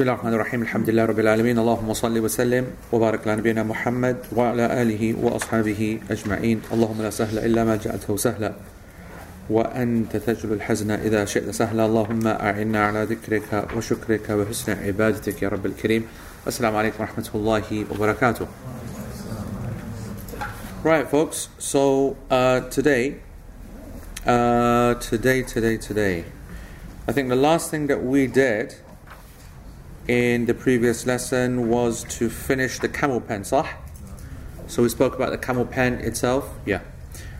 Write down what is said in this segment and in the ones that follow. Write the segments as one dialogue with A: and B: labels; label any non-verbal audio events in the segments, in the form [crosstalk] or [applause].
A: بسم الله الرحمن الرحيم الحمد لله رب العالمين اللهم صل وسلم وبارك على نبينا محمد وعلى آله وأصحابه أجمعين اللهم لا سهل إلا ما جعلته سهلا وأنت تجل الحزن إذا شئت سهلا اللهم أعنا على ذكرك وشكرك وحسن عبادتك يا رب الكريم السلام عليكم ورحمة الله وبركاته Right folks, so uh, today, uh, today, today, today, I think the last thing that we did in the previous lesson was to finish the camel pen? So we spoke about the camel pen itself, yeah.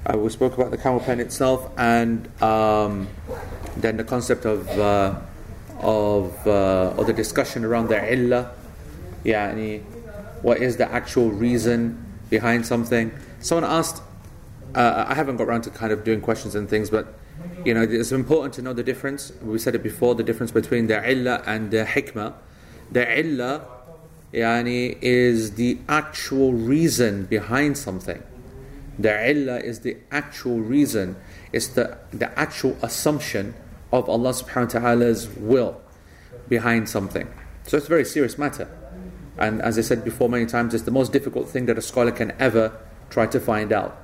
A: Uh, we spoke about the camel pen itself and um, then the concept of uh, of uh, or the discussion around the illah, yeah, what is the actual reason behind something. Someone asked, uh, I haven't got around to kind of doing questions and things, but you know, it's important to know the difference. We said it before, the difference between the illah and the hikmah. The illah yani, is the actual reason behind something. The illah is the actual reason, it's the, the actual assumption of Allah subhanahu wa ta'ala's will behind something. So it's a very serious matter. And as I said before many times, it's the most difficult thing that a scholar can ever try to find out.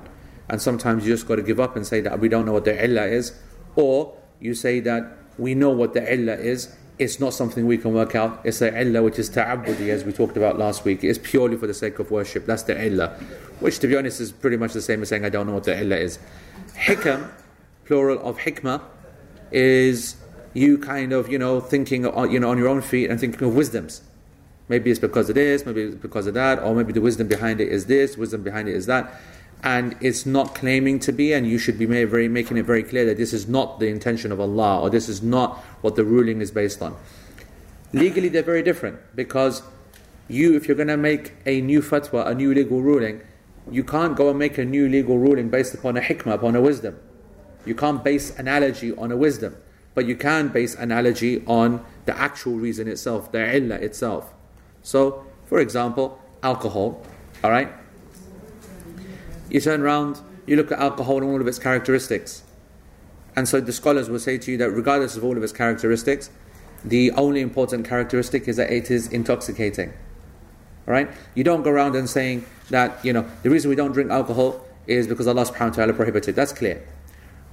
A: And sometimes you just got to give up and say that we don't know what the illah is, or you say that we know what the illah is, it's not something we can work out. It's the illah which is ta'abbudi as we talked about last week. It's purely for the sake of worship. That's the illah. Which to be honest is pretty much the same as saying I don't know what the illah is. Hikam, plural of hikmah, is you kind of, you know, thinking on, you know, on your own feet and thinking of wisdoms. Maybe it's because of this, maybe it's because of that, or maybe the wisdom behind it is this, wisdom behind it is that and it's not claiming to be, and you should be very, making it very clear that this is not the intention of Allah or this is not what the ruling is based on. Legally, they're very different because you, if you're going to make a new fatwa, a new legal ruling, you can't go and make a new legal ruling based upon a hikmah, upon a wisdom. You can't base analogy on a wisdom, but you can base analogy on the actual reason itself, the illah itself. So, for example, alcohol, all right? You turn around, you look at alcohol and all of its characteristics. And so the scholars will say to you that regardless of all of its characteristics, the only important characteristic is that it is intoxicating. All right? You don't go around and saying that, you know, the reason we don't drink alcohol is because Allah subhanahu wa ta'ala prohibited. That's clear.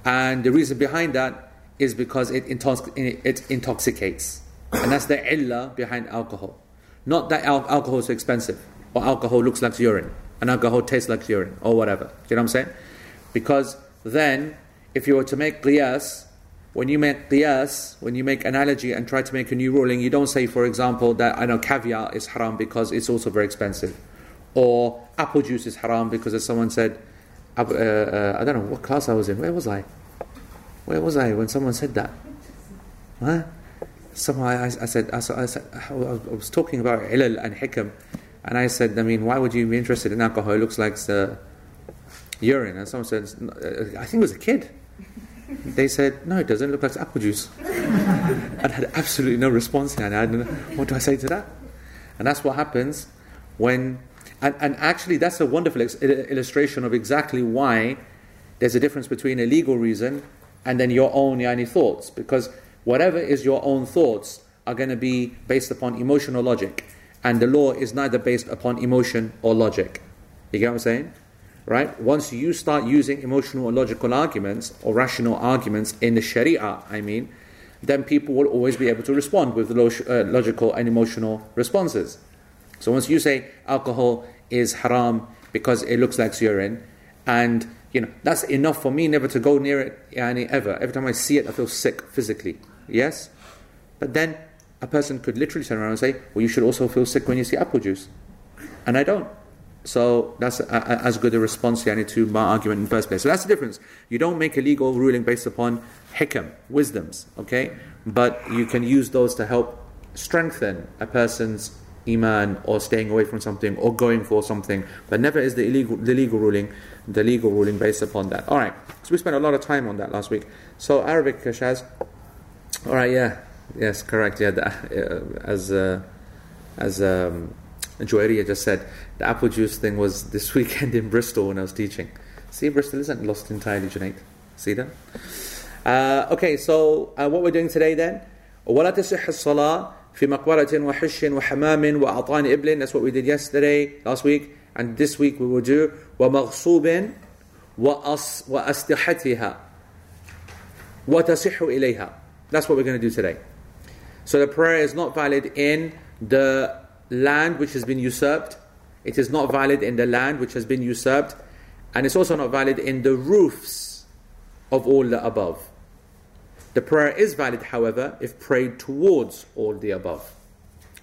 A: And the reason behind that is because it, intox- it intoxicates. And that's the illah behind alcohol. Not that al- alcohol is expensive or alcohol looks like urine and alcohol tastes like urine or whatever. Do you know what I'm saying? Because then, if you were to make qiyas, when you make qiyas, when you make analogy and try to make a new ruling, you don't say, for example, that I know caviar is haram because it's also very expensive, or apple juice is haram because, as someone said, uh, uh, I don't know what class I was in. Where was I? Where was I when someone said that? Huh? Somehow I, I, said, I, I, said, I was talking about ilal and hikam, and I said, I mean, why would you be interested in alcohol? It looks like the urine. And someone said, uh, I think it was a kid. [laughs] They said, no, it doesn't look like apple juice. [laughs] and I had absolutely no response. And I don't know, what do I say to that? And that's what happens when, and, and actually, that's a wonderful ex- illustration of exactly why there's a difference between a legal reason and then your own yani, thoughts. Because whatever is your own thoughts are going to be based upon emotional logic and the law is neither based upon emotion or logic. You get what I'm saying? Right? Once you start using emotional or logical arguments or rational arguments in the Sharia, I mean, then people will always be able to respond with uh, logical and emotional responses. So once you say alcohol is haram because it looks like urine, and you know that's enough for me never to go near it yani, ever. Every time I see it, I feel sick physically. Yes, but then a person could literally turn around and say, well, you should also feel sick when you see apple juice. And I don't. So that's a, a, as good a response yani, to my argument in the first place. So that's the difference. You don't make a legal ruling based upon hikam, wisdoms, okay? But you can use those to help strengthen a person's iman or staying away from something or going for something. But never is the illegal, the legal ruling, the legal ruling based upon that. All right. So we spent a lot of time on that last week. So Arabic, Shaz. All right, yeah. Yes, correct. Yeah, the, uh, as uh, as um, Joeria just said, the apple juice thing was this [laughs] weekend in Bristol when I was teaching. See, Bristol isn't lost entirely, Junaid. See that? Uh, okay, so uh, what we're doing today then? ولا تصح الصلاة في مقبرة وحش وحمام وأعطان إبل That's what we did yesterday, last week. And this week we will do ومغصوب وأص وأسلحتها وتصح إليها That's what we're going to do today. So the prayer is not valid in the land which has been usurped. It is not valid in the land which has been usurped. And it's also not valid in the roofs of all the above. The prayer is valid, however, if prayed towards all the above.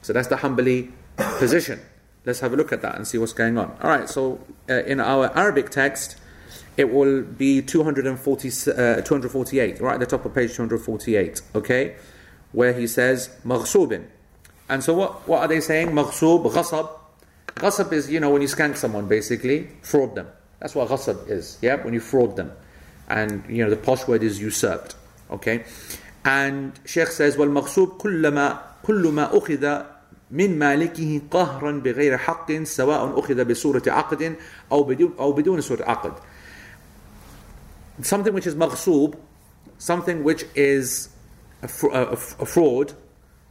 A: So that's the Hanbali position. Let's have a look at that and see what's going on. All right, so uh, in our Arabic text, it will be 240, uh, 248, right at the top of page 248, okay? Where he says, مغصوب. And so what, what are they saying? مغصوب, غصب. Ghasab is, you know, when you skank someone, basically, fraud them. That's what ghasab is, yeah? When you fraud them. And, you know, the posh word is usurped. Okay? And Sheikh says, والمغصوب كلما كل ما أخذ من مالكه قهرا بغير حق سواء أخذ بصورة عقد أو بدون أو بدون صورة عقد. Something which is مغصوب, something which is a, a, a fraud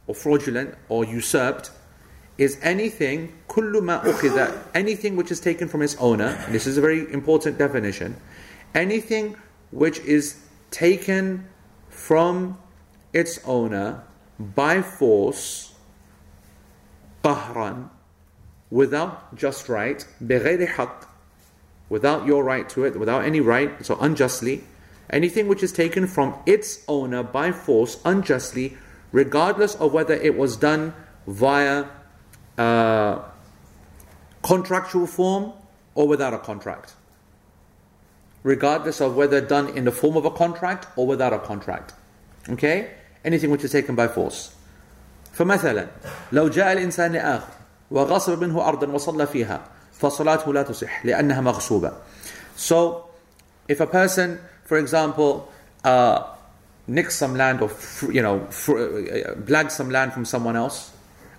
A: or fraudulent or usurped, is anything كل ما أخذ anything which is taken from its owner. This is a very important definition. Anything which is taken from its owner by force, قهرا, without just right, بغير حق, without your right to it, without any right, so unjustly, anything which is taken from its owner by force, unjustly, regardless of whether it was done via uh, contractual form or without a contract regardless of whether done in the form of a contract or without a contract. Okay? Anything which is taken by force. فمثلا لو جاء الإنسان لآخر وغصب منه أرضا وصلى فيها فصلاته لا تصح لأنها مغصوبة. So, if a person, for example, uh, nicks some land or you know uh, blags some land from someone else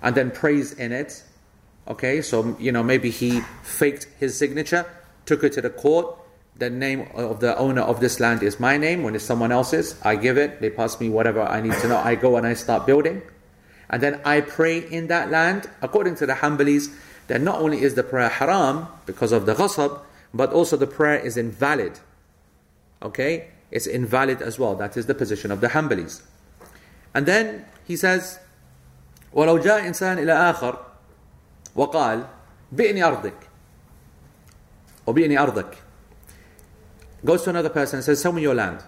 A: and then prays in it, okay? So you know maybe he faked his signature, took it to the court, the name of the owner of this land is my name. When it's someone else's, I give it. They pass me whatever I need to know. I go and I start building. And then I pray in that land. According to the Hanbalis, then not only is the prayer haram because of the ghasab, but also the prayer is invalid Okay? It's invalid as well. That is the position of the Hanbalis. And then he says, ولو جاء إنسان إلى آخر وقال بئني أرضك وبئني أرضك goes to another person and says, "Sell me your land."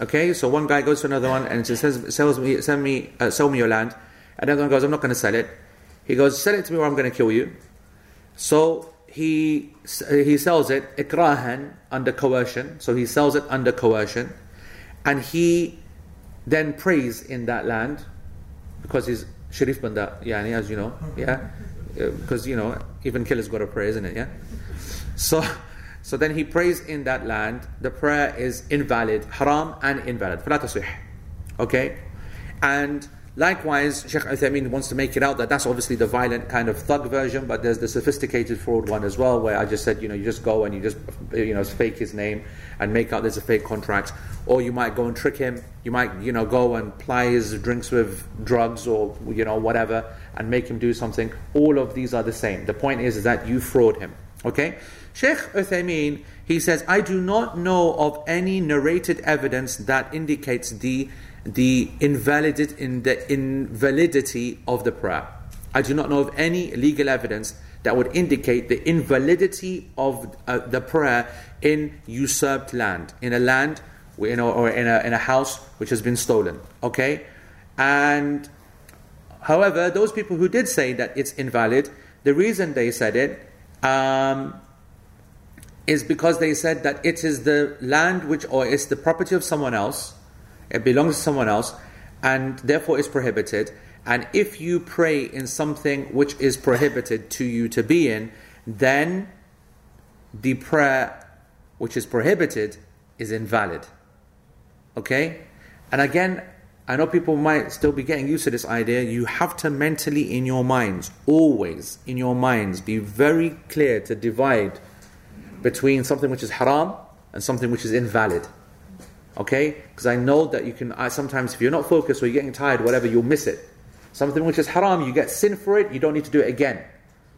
A: Okay, so one guy goes to another one and says, "Sells me, sell me, uh, sell me your land." Another one goes, "I'm not going to sell it." He goes, "Sell it to me, or I'm going to kill you." So he he sells it ikrahan under coercion. So he sells it under coercion. And he then prays in that land. Because he's sharif banda yani as you know yeah? Uh, because you know even killers got a prayer isn't it yeah? So so then he prays in that land. The prayer is invalid haram and invalid. Okay? And likewise, Sheikh Uthaymeen wants to make it out that that's obviously the violent kind of thug version, but there's the sophisticated fraud one as well, where I just said, you know, you just go and you just, you know, fake his name and make out there's a fake contract. Or you might go and trick him. You might, you know, go and ply his drinks with drugs or, you know, whatever and make him do something. All of these are the same. The point is, is that you fraud him. Okay? Sheikh Uthaymeen, he says, I do not know of any narrated evidence that indicates the, the, invalidity, in the invalidity of the prayer. I do not know of any legal evidence that would indicate the invalidity of uh, the prayer in usurped land, in a land you know, or in a, in a house which has been stolen. Okay? And however, those people who did say that it's invalid, the reason they said it um, is because they said that it is the land which, or it's the property of someone else, it belongs to someone else, and therefore is prohibited. And if you pray in something which is prohibited to you to be in, then the prayer which is prohibited is invalid. Okay? And again, I know people might still be getting used to this idea. You have to mentally, in your minds, always in your minds, be very clear to divide between something which is haram and something which is invalid. Okay? Because I know that you can, I, sometimes if you're not focused or you're getting tired, whatever, you'll miss it. Something which is haram, you get sin for it, you don't need to do it again.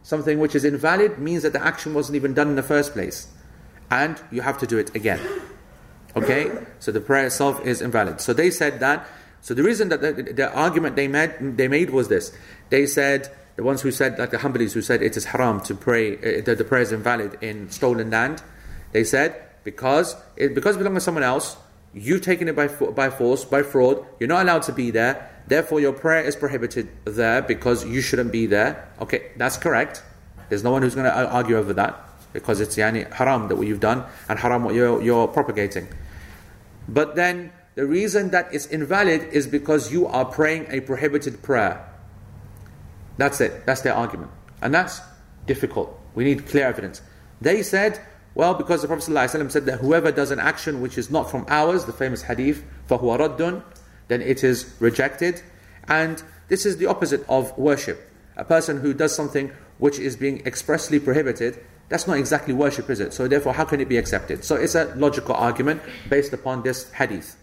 A: Something which is invalid means that the action wasn't even done in the first place. And you have to do it again. Okay? So the prayer itself is invalid. So they said that. So the reason that the, the argument they made, they made was this. They said, the ones who said, like the Hanbalis who said it is haram to pray, uh, that the prayer is invalid in stolen land, they said, because it, because it belongs to someone else, you've taken it by, by force, by fraud, you're not allowed to be there, therefore your prayer is prohibited there because you shouldn't be there. Okay, that's correct. There's no one who's going to argue over that because it's yani, haram that what you've done and haram what you're, you're propagating. But then the reason that it's invalid is because you are praying a prohibited prayer. That's it. That's their argument. And that's difficult. We need clear evidence. They said, well, because the Prophet ﷺ said that whoever does an action which is not from ours, the famous hadith, فَهُوَ رَدٌّ, then it is rejected. And this is the opposite of worship. A person who does something which is being expressly prohibited, that's not exactly worship, is it? So therefore, how can it be accepted? So it's a logical argument based upon this hadith.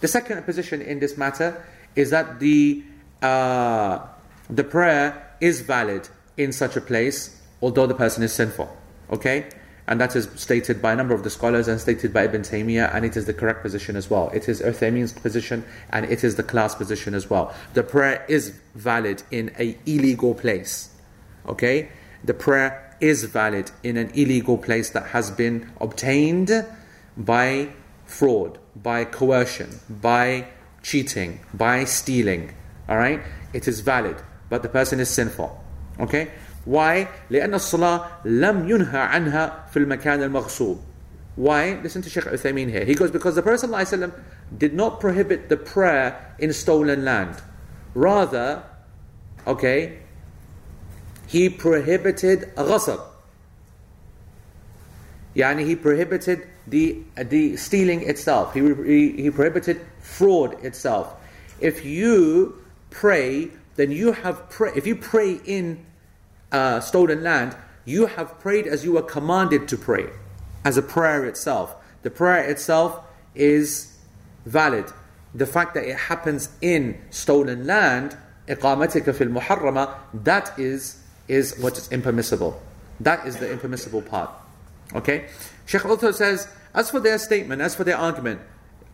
A: The second position in this matter is that the uh, the prayer is valid in such a place, although the person is sinful. Okay? And that is stated by a number of the scholars and stated by Ibn Taymiyyah, and it is the correct position as well. It is Uthaymeen's position and it is the class position as well. The prayer is valid in a illegal place. Okay? The prayer is valid in an illegal place that has been obtained by fraud, by coercion, by cheating, by stealing. Alright? It is valid, but the person is sinful. Okay? Why? لأن الصلاة لم ينهى عنها في المكان المغصوب. Why? Listen to Sheikh Uthaymeen here. He goes, because the Prophet ﷺ did not prohibit the prayer in stolen land. Rather, okay, he prohibited ghasab. Yani he prohibited the, the stealing itself. He, he, he prohibited fraud itself. If you pray, then you have pray. If you pray in uh, stolen land, you have prayed as you were commanded to pray, as a prayer itself. The prayer itself is valid. The fact that it happens in stolen land, iqamatika fil muharrama, that is, is what is impermissible. That is the impermissible part. Okay? Sheikh also says, as for their statement, as for their argument,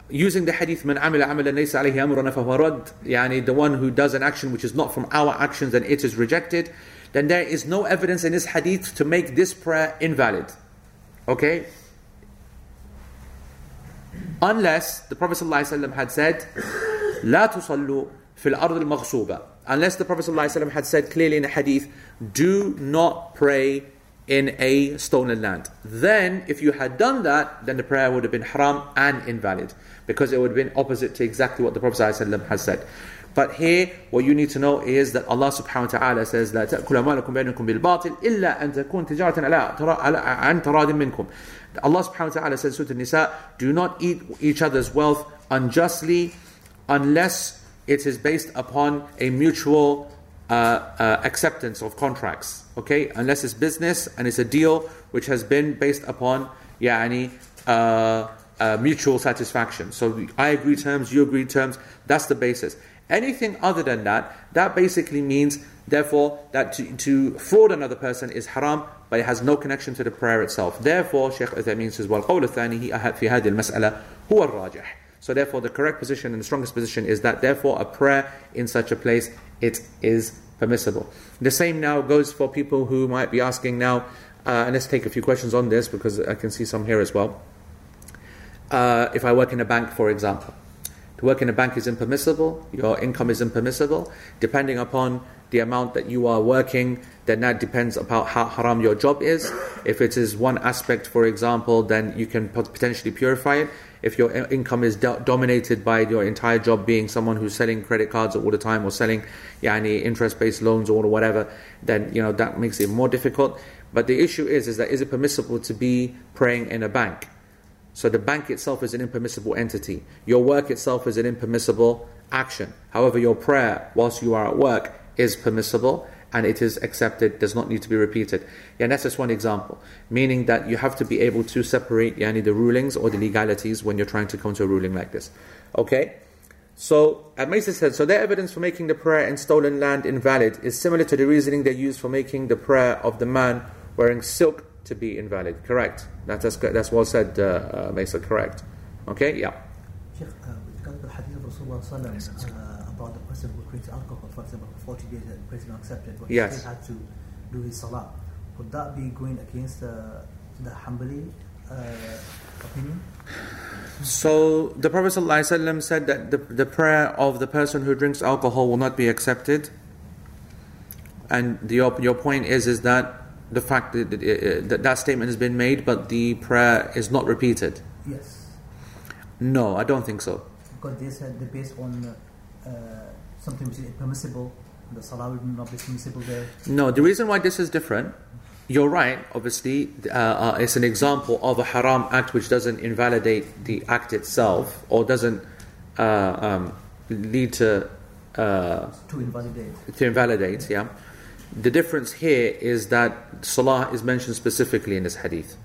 A: using the hadith man amila amila laysa alayhi amruna fahuwa rad yani the one who does an action which is not from our actions and it is rejected then there is no evidence in this hadith to make this prayer invalid. Okay? Unless the Prophet ﷺ had said, لا تصلوا في الأرض المغصوبة. Unless the Prophet ﷺ had said clearly in the hadith, do not pray in a stolen land. Then, if you had done that, then the prayer would have been haram and invalid because it would have been opposite to exactly what the Prophet ﷺ has said. But here, what you need to know is that Allah subhanahu wa ta'ala says, لا تأكل أموالكم بينكم بالباطل إلا أن تكون تجارة عن تراد منكم. Allah subhanahu wa ta'ala says, Surah Nisa, do not eat each other's wealth unjustly unless it is based upon a mutual uh, uh, acceptance of contracts. Okay, unless it's business and it's a deal which has been based upon yani, uh, uh mutual satisfaction. So I agree terms, you agree terms. That's the basis. Anything other than that, that basically means, therefore, that to, to fraud another person is haram, but it has no connection to the prayer itself. Therefore, Shaykh Uthaymeen says, وَالْقَوْلُ الثَّانِي فِي هَذِهِ الْمَسْأَلَةِ هُوَ الرَّاجِحِ So therefore, the correct position and the strongest position is that, therefore, a prayer in such a place, it is permissible. The same now goes for people who might be asking now, uh, and let's take a few questions on this because I can see some here as well. Uh, if I work in a bank, for example, to work in a bank is impermissible, your income is impermissible. Depending upon the amount that you are working, then that depends upon how haram your job is. If it is one aspect, for example, then you can potentially purify it. If your income is do- dominated by your entire job being someone who's selling credit cards all the time or selling yani, interest-based loans or whatever, then you know that makes it more difficult. But the issue is, is that is it permissible to be praying in a bank? So the bank itself is an impermissible entity. Your work itself is an impermissible action. However, your prayer whilst you are at work is permissible and it is accepted, does not need to be repeated. Yeah, that's just one example. Meaning that you have to be able to separate yani, the rulings or the legalities when you're trying to come to a ruling like this. Okay? So, Mason said, so their evidence for making the prayer in stolen land invalid is similar to the reasoning they use for making the prayer of the man wearing silk to be invalid. Correct. That, that's, that's well said, uh, uh, Mason, correct. Okay, yeah.
B: Sheikh, uh, with regard to the hadith of Rasulullah uh, about the person who drinks alcohol, for example, for 40 days and prayer is not accepted, but
A: yes.
B: he still had to do his salah, would that be going against the, the Hanbali uh, opinion?
A: So the Prophet ﷺ said that the, the prayer of the person who drinks alcohol will not be accepted. And the, your point is is that the fact that, that that statement has been made, but the prayer is not repeated.
B: Yes.
A: No, I don't think so.
B: Because they said they based on uh, something which is impermissible, the salah will not be permissible there.
A: No, the reason why this is different you're right, obviously, uh, uh, it's an example of a haram act which doesn't invalidate the act itself or doesn't uh, um, lead to.
B: Uh, to invalidate.
A: To invalidate, yeah. The difference here is that salah is mentioned specifically in this hadith.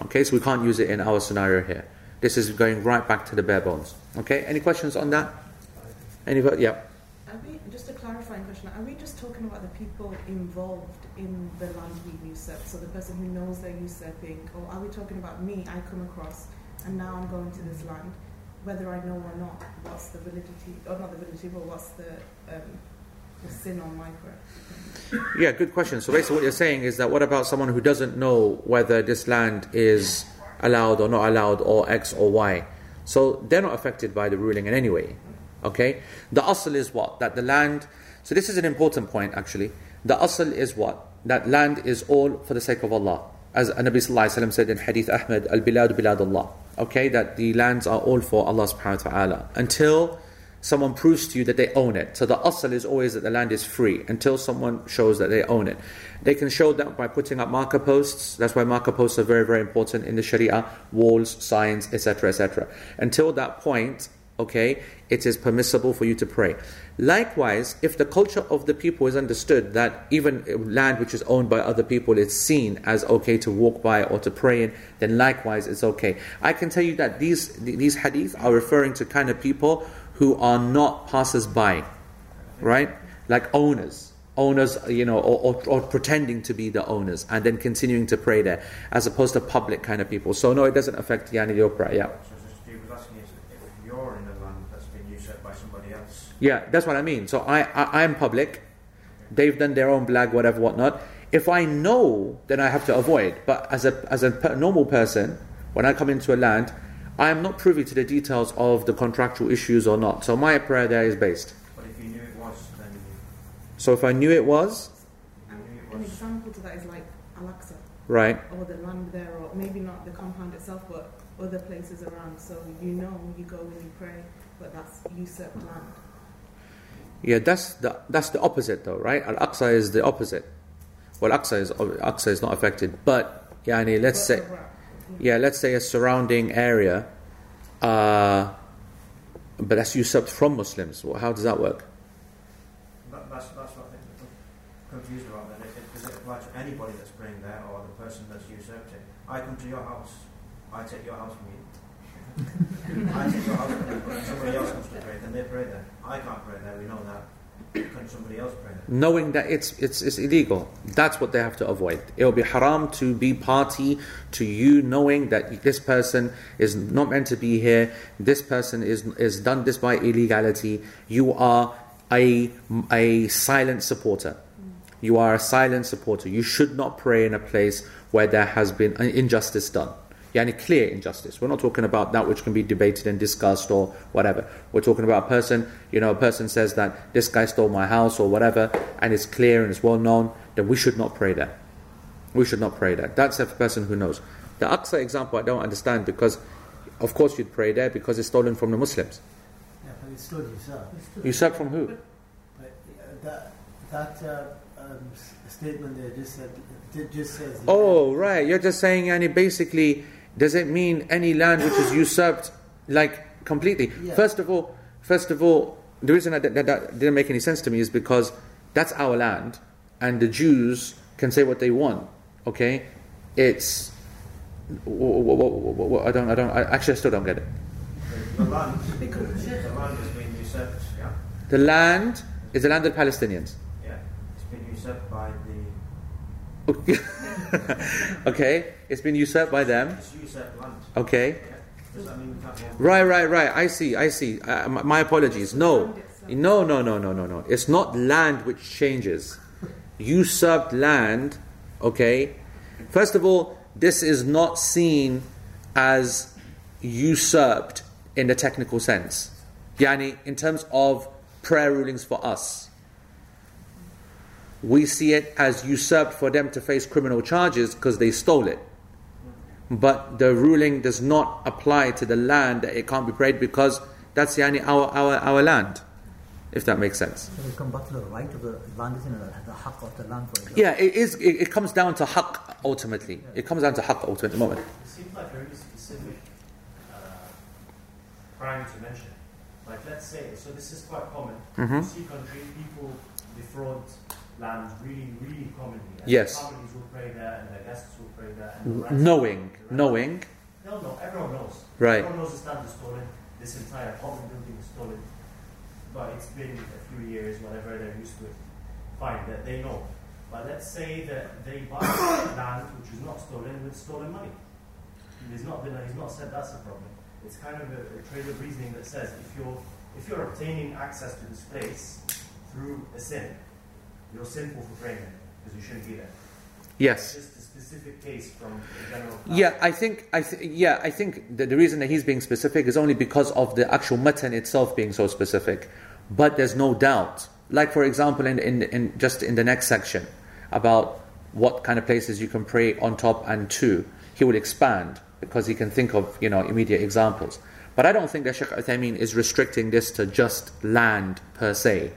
A: Okay, so we can't use it in our scenario here. This is going right back to the bare bones. Okay, any questions on that? Any, yeah.
C: We, just a clarifying question, are we just talking about the people involved in the land we usurp? So the person who knows they're usurping, or are we talking about me, I come across, and now I'm going to this land, whether I know or not, what's the validity, or not the validity, but what's the, um, the sin on my part?
A: Yeah, good question. So basically what you're saying is that what about someone who doesn't know whether this land is allowed or not allowed, or X or Y? So they're not affected by the ruling in any way. Okay? The asl is what? That the land. So this is an important point actually. The asl is what? That land is all for the sake of Allah. As Nabi Sallallahu said in Hadith Ahmed, Al Bilad Bilad Allah. Okay? That the lands are all for Allah subhanahu wa ta'ala. Until someone proves to you that they own it. So the asl is always that the land is free until someone shows that they own it. They can show that by putting up marker posts. That's why marker posts are very, very important in the Sharia. Walls, signs, etc., etc. Until that point, okay, it is permissible for you to pray. Likewise, if the culture of the people is understood that even land which is owned by other people is seen as okay to walk by or to pray in, then likewise it's okay. I can tell you that these these hadith are referring to kind of people who are not passers by, right? Like owners owners, you know, or, or, or, pretending to be the owners and then continuing to pray there, as opposed to public kind of people. So no, it doesn't affect Yani your prayer. Yeah. Yeah, that's what I mean. So I, I I'm public. They've done their own blag, whatever, whatnot. If I know, then I have to avoid. But as a as a normal person, when I come into a land, I am not privy to the details of the contractual issues or not. So my prayer there is based.
D: But if you knew it was, then.
A: So if I knew it was.
C: An example to that is like Al-Aqsa.
A: Right.
C: Or the land there, or maybe not the compound itself, but other places around. So you know you go and you pray, but that's usurped land.
A: Yeah, that's the that's the opposite though, right? Al Aqsa is the opposite. Well, Aqsa is Aqsa is not affected, but yani, let's say, yeah, let's say a surrounding area, uh, but that's usurped from Muslims. Well, how does that work?
D: That, that's that's what I'm confused about. Then, does it apply to anybody that's praying there, or the person that's usurped it? I come to your house, I take your house from you. [laughs] I take your house from you, somebody else comes to pray, then they pray there. I can't pray there. We know that.
A: Knowing that it's it's it's illegal, that's what they have to avoid. It will be haram to be party to you knowing that this person is not meant to be here. This person is is done this by illegality. You are a a silent supporter. You are a silent supporter. You should not pray in a place where there has been injustice done yani clear injustice. We're not talking about that which can be debated and discussed or whatever. We're talking about a person, you know, a person says that this guy stole my house or whatever, and it's clear and it's well known, then we should not pray there. We should not pray there. That's a person who knows. The Aqsa example I don't understand because, of course, you'd pray there because it's stolen from the Muslims.
B: Yeah, but it's still usurped.
A: Usurped from who?
B: But, uh, that that uh, um, statement there just said it just says.
A: Oh, right. You're just saying, and basically does it mean any land which is usurped, like completely? Yeah. First of all, first of all, the reason that, that, that didn't make any sense to me is because that's our land, and the Jews can say what they want. Okay, it's I don't, I don't, I actually I still don't get it.
D: The land,
C: Because
D: the land has been usurped, yeah?
A: The land is the land of the Palestinians.
D: Yeah. It's been usurped by the,
A: Okay. [laughs] [laughs] okay, it's been usurped by them.
D: it's usurped land.
A: Okay.
D: Yeah. Does that mean we can't have
A: Right, right, right. I see, I see. Uh, my apologies. No. No, no, no, no, no, no. It's not land which changes. Usurped land, okay? First of all, this is not seen as usurped in the technical sense. Yani, in terms of prayer rulings for us. We see it as usurped for them to face criminal charges because they stole it but the ruling does not apply to the land that it can't be prayed because that's yani our, our, our land if that makes sense
B: So we come back to the right of the land, isn't it? The haq of the land, for
A: yeah it is it, it comes down to haqq ultimately it comes down to haqq ultimately at the moment
E: It seems like very specific uh, crime to mention. Like, let's say, so this is quite common.
A: Mhm.
E: You see country, people defraud land really, really commonly. And
A: Yes.
E: Families will pray there, and their guests will pray there. And the
A: knowing
E: the
A: knowing
E: They'll know. Everyone knows.
A: Right.
E: Everyone knows the stand is stolen. This entire apartment building is stolen. But it's been a few years, whatever they're used to it. Fine, that they know. But let's say that they buy [coughs] land which is not stolen with stolen money. He's not been. He's not said that's a problem. It's kind of a, a trade of reasoning that says if you're if you're obtaining access to this place through a sin, you're sinful for praying because you shouldn't be there.
A: yes
E: Just a specific case from general.
A: yeah i think i th- yeah i think that the reason that he's being specific is only because of the actual matan itself being so specific but there's no doubt like for example in, in, in just in the next section about what kind of places you can pray on top and to he will expand because he can think of you know immediate examples but i don't think that Sheikh Uthaymeen is restricting this to just land per se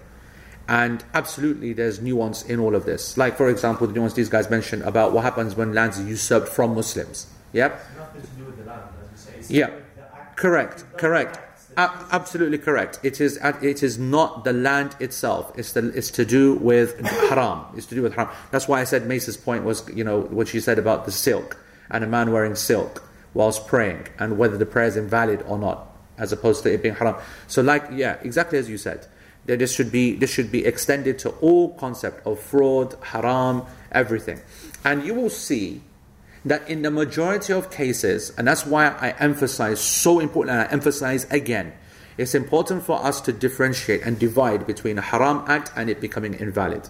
A: and absolutely there's nuance in all of this like for example the nuance these guys mentioned about what happens when lands are usurped from muslims yep
E: It's nothing to do with the land, as you say.
A: Yeah.
E: to do with the act-
A: Correct, correct. A- absolutely correct. It is it is not the land itself. It's the it's to do with haram. It's to do with haram. That's why I said Mace's point was you know what she said about the silk and a man wearing silk whilst praying and whether the prayer is invalid or not, as opposed to it being haram. So like yeah, exactly as you said. That this should be this should be extended to all concept of fraud, haram, everything, and you will see that in the majority of cases, and that's why I emphasize so important, and I emphasize again, it's important for us to differentiate and divide between a haram act and it becoming invalid.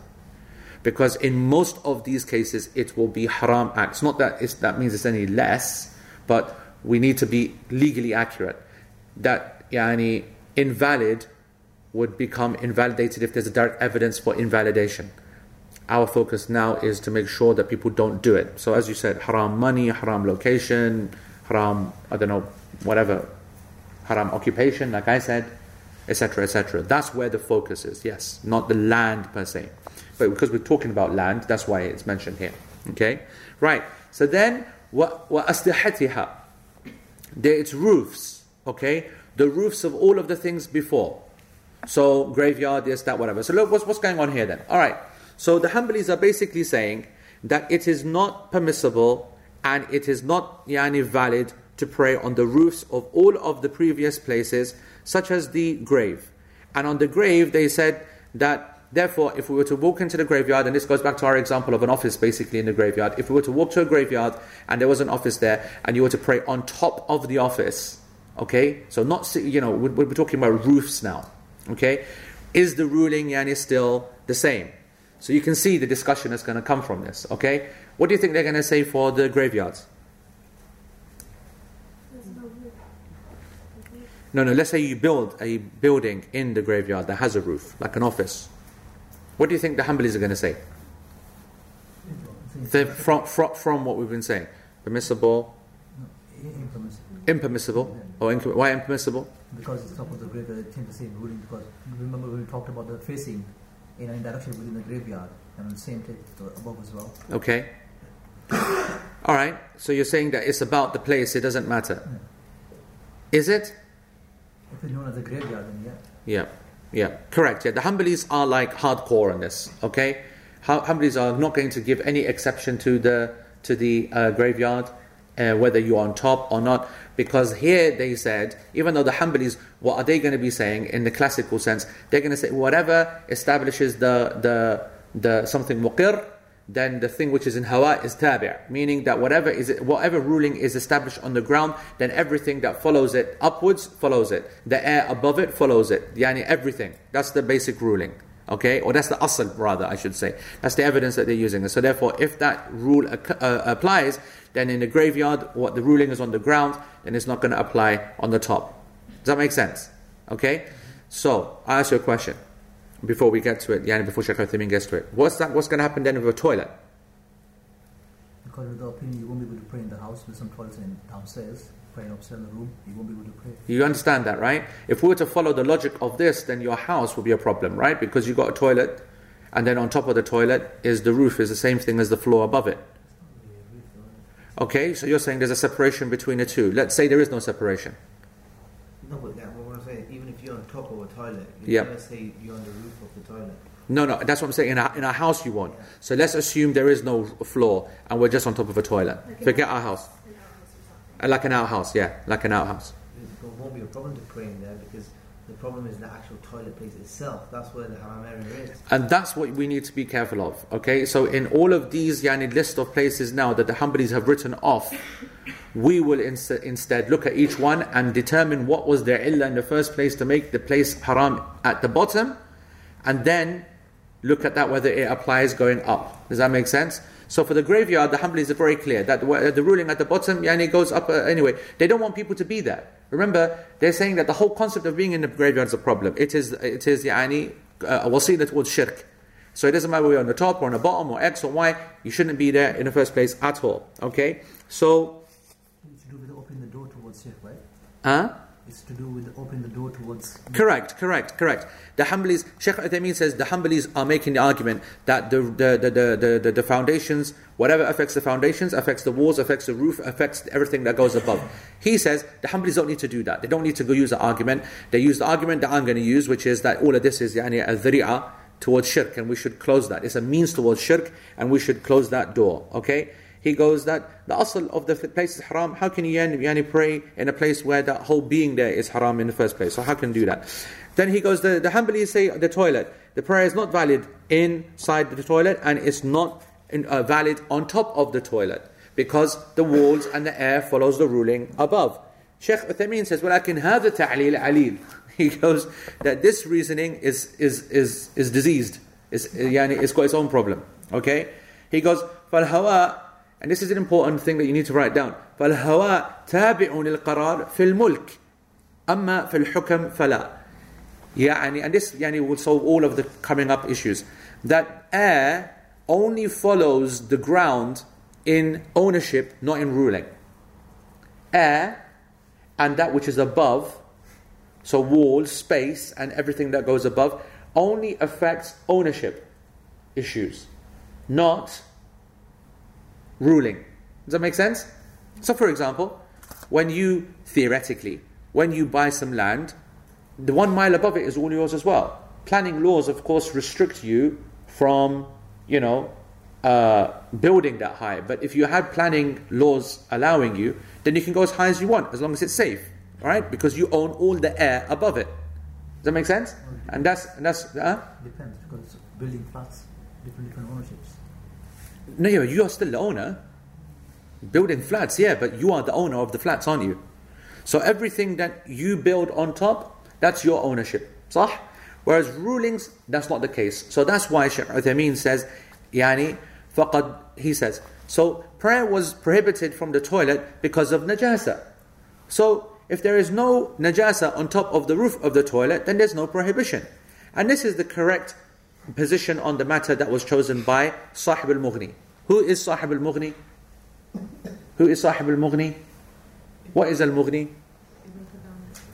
A: Because in most of these cases, it will be haram acts. Not that that means it's any less, but we need to be legally accurate. That yani, invalid would become invalidated if there's a direct evidence for invalidation our focus now is to make sure that people don't do it. So, as you said, haram money, haram location, haram, I don't know, whatever, haram occupation, like I said, etc., etc. That's where the focus is, yes, not the land per se. But because we're talking about land, that's why it's mentioned here. Okay? Right. So then, what وَأَسْلِحَتِهَا There Its roofs, okay? The roofs of all of the things before. So, graveyard, this, that, whatever. So, look, what's, what's going on here then? All right. So, the Hanbalis are basically saying that it is not permissible and it is not yani, valid to pray on the roofs of all of the previous places, such as the grave. And on the grave, they said that, therefore, if we were to walk into the graveyard, and this goes back to our example of an office basically in the graveyard, if we were to walk to a graveyard and there was an office there, and you were to pray on top of the office, okay, so not, you know, we're, we're talking about roofs now, okay, is the ruling yani still the same? So you can see the discussion is going to come from this, okay? What do you think they're going to say for the graveyards? No, no, let's say you build a building in the graveyard that has a roof, like an office. What do you think the Hanbalis are going to say? They're from, from, from what we've been saying. Permissible,
B: No, impermissible.
A: impermissible, or oh, inc- why impermissible?
B: Because it's top of the graveyard, it the same ruling. Because remember when we talked about the facing in any direction within the graveyard, and on the same to above as well.
A: Okay. All right, so you're saying that it's about the place, it doesn't matter. Is it?
B: If it's known as a graveyard, then yeah.
A: Yeah, yeah, correct. Yeah, the Hanbalis are like hardcore on this. Okay, Ha- Hanbalis are not going to give any exception to the to the uh, graveyard. uh, whether you're on top or not. Because here they said, even though the Hanbalis, what are they going to be saying in the classical sense? They're going to say whatever establishes the the the something muqir, then the thing which is in hawa is tabi', meaning that whatever is whatever ruling is established on the ground, then everything that follows it upwards follows it. The air above it follows it. Yani everything. That's the basic ruling. Okay, or that's the asl rather, I should say. That's the evidence that they're using. So therefore, if that rule uh, applies, then in the graveyard, what the ruling is on the ground, then it's not going to apply on the top. Does that make sense? Okay. So I ask you a question before we get to it. Yani before Sheikh Uthaymeen gets to it. What's that? What's going to happen then with a toilet?
B: Because with the opinion, you won't be able to pray in the house with some toilets in downstairs. Praying upstairs in the room, you won't be able to pray.
A: You understand that, right? If we were to follow the logic of this, then your house would be a problem, right? Because you got a toilet, and then on top of the toilet is the roof is the same thing as the floor above it. Okay, so you're saying there's a separation between the two. Let's say there is no separation.
D: No, but that, what I'm saying, even if you're on top of a toilet,
A: Yeah.
D: you're going say you're on the roof of the toilet.
A: No, no, that's what I'm saying. In our, in our house, you won't. So let's assume there is no floor and we're just on top of a toilet. Forget our house. Uh, Like an outhouse, yeah, like an outhouse.
D: There won't be a problem to pray in there because the problem is the actual toilet place itself. That's where the haram area is.
A: And that's what we need to be careful of. Okay, so in all of these yani list of places now that the Hanbalis have written off, we will ins- instead look at each one and determine what was their illah in the first place to make the place haram at the bottom, and then look at that whether it applies going up. Does that make sense? So for the graveyard, the Hanbalis are very clear that the, the ruling at the bottom yani goes up uh, anyway. They don't want people to be there. Remember, they're saying that the whole concept of being in the graveyard is a problem. It is it is yani uh, a wasila towards shirk. So it doesn't matter whether you're on the top or on the bottom or X or Y, you shouldn't be there in the first place at all. Okay? So,
B: It's to do with opening the door towards shirk, right?
A: huh?
B: To do with opening the door towards.
A: Correct, correct, correct. The Hanbalis, Sheikh Uthaymeen says the Hanbalis are making the argument that the, the, the, the, the, the foundations, whatever affects the foundations, affects the walls, affects the roof, affects everything that goes above. He says the Hanbalis don't need to do that. They don't need to go use the argument. They use the argument that I'm going to use, which is that all of this is yani, a towards shirk, and we should close that. It's a means towards shirk, and we should close that door. Okay? he goes that the asl of the place is haram. How can you yani pray in a place where the whole being there is haram in the first place? So how can you do that? Then he goes, the, the Hanbalis say the toilet. The prayer is not valid inside the toilet and it's not in, uh, valid on top of the toilet because the walls and the air follows the ruling above. Sheikh Uthaymeen says, well, I can have the ta'lil alil. [laughs] He goes that this reasoning is, is, is, is diseased. It's, yani, it's got its own problem. Okay? He goes, فَالْهَوَى and this is an important thing that you need to write down. فالهواء تابع للقرار في الملك أما في الحكم فلا. يعني, and this يعني, will solve all of the coming up issues. That air only follows the ground in ownership, not in ruling. Air and that which is above, so walls, space, and everything that goes above, only affects ownership issues, not ruling. Does that make sense? So, for example, when you theoretically, when you buy some land, the one mile above it is all yours as well. Planning laws, of course, restrict you from, you know, uh, building that high. But if you had planning laws allowing you, then you can go as high as you want, as long as it's safe, all right? Because you own all the air above it. Does that make sense? And that's and that's. Uh,
B: Depends because building flats, different different ownerships.
A: No, you are still the owner. Building flats, yeah, but you are the owner of the flats, aren't you? So everything that you build on top, that's your ownership. صح? Whereas rulings, that's not the case. So that's why Shaykh Uthaymeen says, Yani, faqad, he says. So prayer was prohibited from the toilet because of najasa. So if there is no najasa on top of the roof of the toilet, then there's no prohibition. And this is the correct position on the matter that was chosen by Sahib al Mughni. Who is Sahib al-Mughni? Who is Sahib al-Mughni? What is al-Mughni?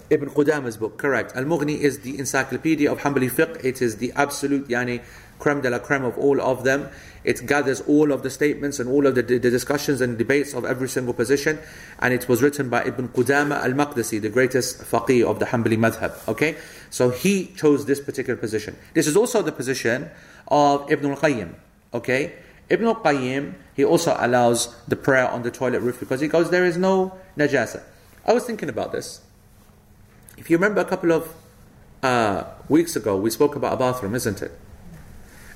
A: Ibn Qudama's book, correct. Al-Mughni is the encyclopedia of Hanbali fiqh. It is the absolute, yani, creme de la creme of all of them. It gathers all of the statements and all of the, the discussions and debates of every single position. And it was written by Ibn Qudama al-Maqdisi, the greatest faqih of the Hanbali madhab. Okay? So he chose this particular position. This is also the position of Ibn al-Qayyim. Okay? Ibn al-Qayyim, he also allows the prayer on the toilet roof because he goes, there is no najasa. I was thinking about this. If you remember a couple of uh, weeks ago, we spoke about a bathroom, isn't it?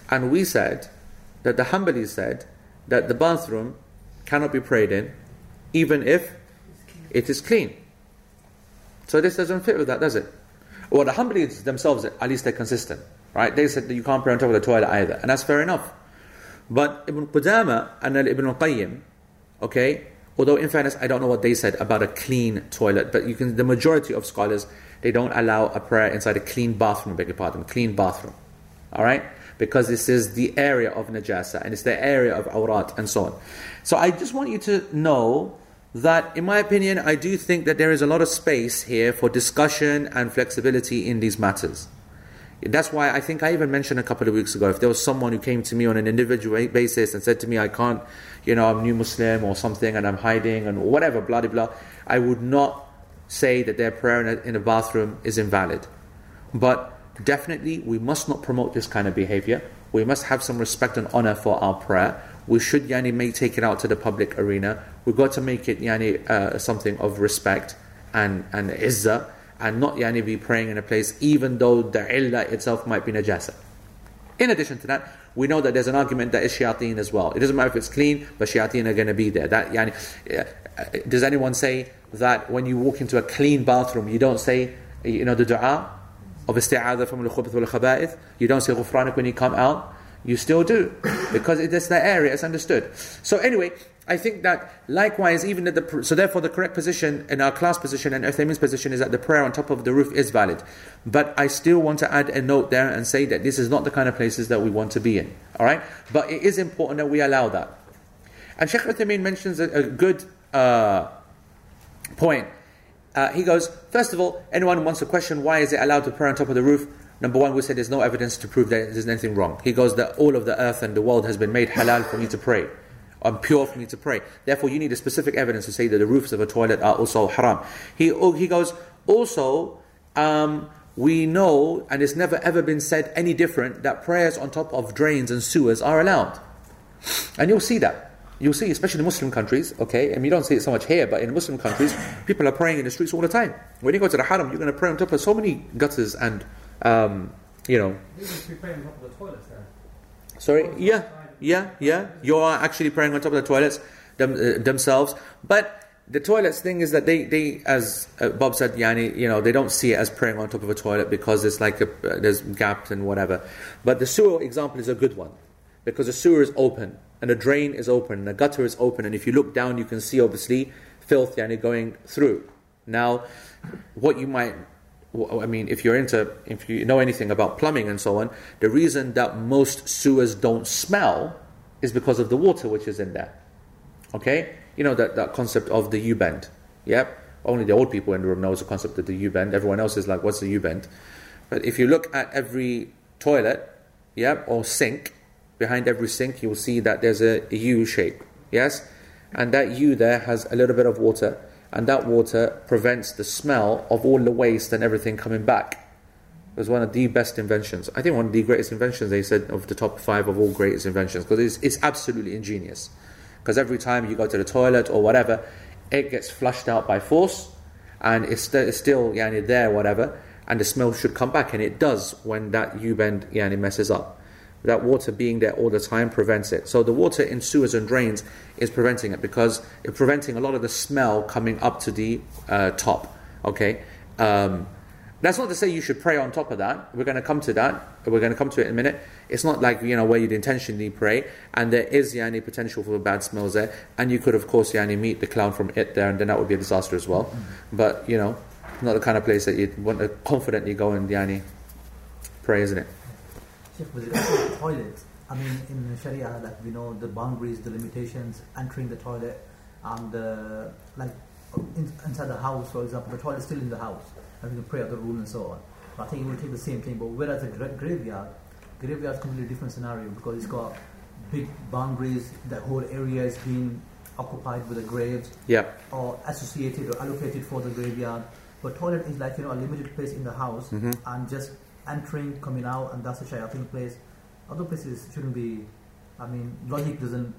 A: And we said that the Hanbalis said that the bathroom cannot be prayed in even if it is clean. So this doesn't fit with that, does it? Well, the Hanbalis themselves, at least they're consistent, right? They said that you can't pray on top of the toilet either, and that's fair enough. But Ibn Qudama and Ibn al-Qayyim, okay, although in fairness, I don't know what they said about a clean toilet, but you can, the majority of scholars, they don't allow a prayer inside a clean bathroom, beg your pardon, clean bathroom, all right? Because this is the area of najasa, and it's the area of awrat, and so on. So I just want you to know that, in my opinion, I do think that there is a lot of space here for discussion and flexibility in these matters. That's why I think I even mentioned a couple of weeks ago if there was someone who came to me on an individual basis and said to me, I can't, you know, I'm new Muslim or something and I'm hiding and whatever, blah, blah, blah, I would not say that their prayer in a, in a bathroom is invalid. But definitely, we must not promote this kind of behavior. We must have some respect and honor for our prayer. We should, yani, may take it out to the public arena. We've got to make it, yani, uh, something of respect and, and izzah and not yani be praying in a place even though the illah itself might be najasa. In addition to that, we know that there's an argument that is shayateen as well. It doesn't matter if it's clean, but shayateen are going to be there. That yani, uh, does anyone say that when you walk into a clean bathroom, you don't say you know the dua of isti'adha from al-khubuth wal-khaba'ith? You don't say ghufranak when you come out? You still do because it is that area, it's understood. So anyway, I think that likewise, even at the so therefore the correct position in our class position and Uthaymeen's position is that the prayer on top of the roof is valid. But I still want to add a note there and say that this is not the kind of places that we want to be in. All right, but it is important that we allow that. And Sheikh Uthaymeen mentions a, a good uh, point. Uh, he goes, first of all, anyone who wants to question why is it allowed to pray on top of the roof? Number one, we said there's no evidence to prove that there's anything wrong. He goes that all of the earth and the world has been made halal for me to pray I'm pure for me to pray. Therefore, you need a specific evidence to say that the roofs of a toilet are also haram. He, oh, he goes, also, um, we know, and it's never ever been said any different, that prayers on top of drains and sewers are allowed. And you'll see that. You'll see, especially in Muslim countries, okay, and you don't see it so much here, but in Muslim countries, people are praying in the streets all the time. When you go to the haram, you're going to pray on top of so many gutters and, um, you know. Sorry? Yeah. Yeah, yeah. You are actually praying on top of the toilets them, uh, themselves. But the toilets thing is that they, they as uh, Bob said, Yani, you know, they don't see it as praying on top of a toilet because it's like a, uh, there's gaps and whatever. But the sewer example is a good one because the sewer is open and the drain is open and the gutter is open. And if you look down, you can see obviously filth Yani, going through. Now, what you might I mean, if you're into, if you know anything about plumbing and so on, the reason that most sewers don't smell is because of the water which is in there. Okay? You know that, that concept of the U bend. Yep. Only the old people in the room knows the concept of the U bend. Everyone else is like, what's the U bend? But if you look at every toilet, yep, or sink, behind every sink, you'll see that there's a U shape. Yes? And that U there has a little bit of water and that water prevents the smell of all the waste and everything coming back. It was one of the best inventions. I think one of the greatest inventions, they said, of the top five of all greatest inventions, because it's, it's absolutely ingenious. Because every time you go to the toilet or whatever, it gets flushed out by force, and it's, st- it's still yani, there, whatever, and the smell should come back, and it does when that U bend yani, messes up that water being there all the time prevents it. So the water in sewers and drains is preventing it because it's preventing a lot of the smell coming up to the uh, top. Okay. Um, that's not to say you should pray on top of that. We're going to come to that. We're going to come to it in a minute. It's not like you know where you'd intentionally pray, and there is yani potential for bad smells there, and you could of course yani meet the clown from it there, and then that would be a disaster as well. But you know, not the kind of place that you'd want to confidently go and yani pray, isn't it?
B: With regard to toilets, I mean, in Sharia, like we know the boundaries, the limitations, entering the toilet, and uh, like in, inside the house, for example, the toilet is still in the house, and we can pray out the room and so on. But I think it will take the same thing. But whereas a gra- graveyard, graveyard is completely different scenario because it's got big boundaries. The whole area is being occupied with the graves,
A: yeah,
B: or associated or allocated for the graveyard. But toilet is like you know a limited place in the house,
A: Mhm.
B: and just entering, coming out, and that's a shayateen place. Other places shouldn't be I mean, logic doesn't.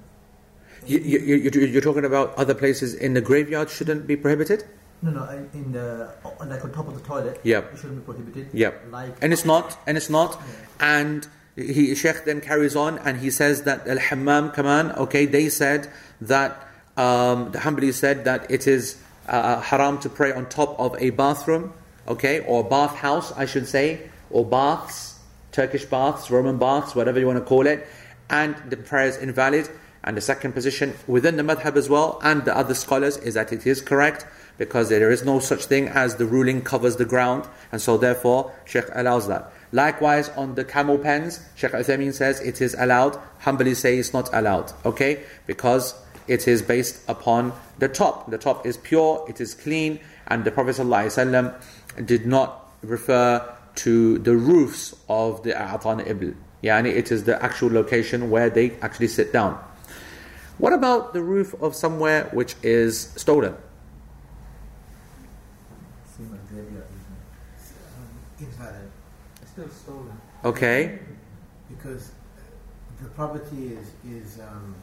A: You, you, you- you're talking about other places in the graveyard shouldn't be prohibited?
B: No, no, in- in the like on top of the toilet.
A: Yeah,
B: It shouldn't be prohibited.
A: Yep.
B: Like.
A: And it's not, and it's not.
B: Yeah.
A: And he, Sheikh then carries on and he says that Al Hammam Kaman, okay, they said that, um, the Hanbali said that it is uh, haram to pray on top of a bathroom, okay, or bathhouse, I should say, or baths, Turkish baths, Roman baths, whatever you want to call it, and the prayer is invalid. And the second position within the madhab as well, and the other scholars, is that it is correct because there is no such thing as the ruling covers the ground, and so therefore Sheikh allows that. Likewise, on the camel pens, Sheikh Uthaymeen says it is allowed. Hanbali say it's not allowed, okay? Because it is based upon the top. The top is pure, it is clean, and the Prophet ﷺ did not refer to the roofs of the A'atan Ibl. Yani it is the actual location where they actually sit down. What about the roof of somewhere which is stolen?
B: Same as graveyard, isn't it?
F: Invalid
B: It's still stolen.
A: Okay?
F: because the property is is um,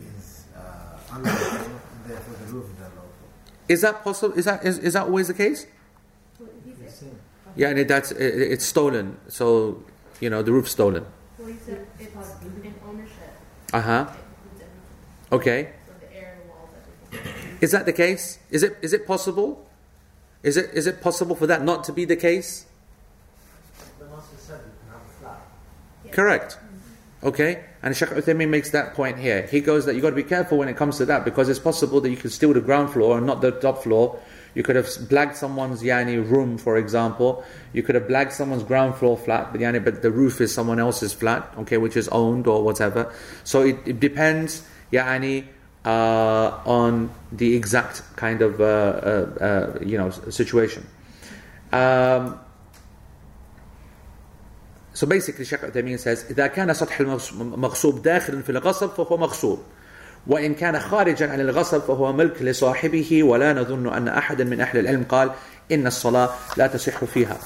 F: is uh, unlawful, and therefore the roof is unlawful.
A: Is that possible? Is that is, is that always the case?
B: It's same.
A: Yeah, and it, that's it, it's stolen. So you know the roof's stolen.
G: Well, you said it's in ownership.
A: Uh huh.
G: It includes everything.
A: Okay.
G: So the air, the walls, everything.
A: Is that the case? Is it is it possible? Is it is it possible for that not to be the case?
E: The Master said you can have a flat.
G: Yeah.
A: Correct. Okay, and Sheikh Uthaymeen makes that point here. He goes that you've got to be careful when it comes to that because it's possible that you can steal the ground floor and not the top floor. You could have blagged someone's yani room, for example. You could have blagged someone's ground floor flat, but yani, but the roof is someone else's flat, okay, which is owned or whatever. So it, it depends, yani, uh, on the exact kind of uh, uh, uh, you know situation. Um, So basically Sheikh Uthaymeen says إذا كان سطح المغصوب داخلا في الغصب فهو مغصوب وإن كان خارجا عن الغصب فهو ملك لصاحبه ولا نظن أن أحدا من أهل العلم قال إن الصلاة لا تصح فيها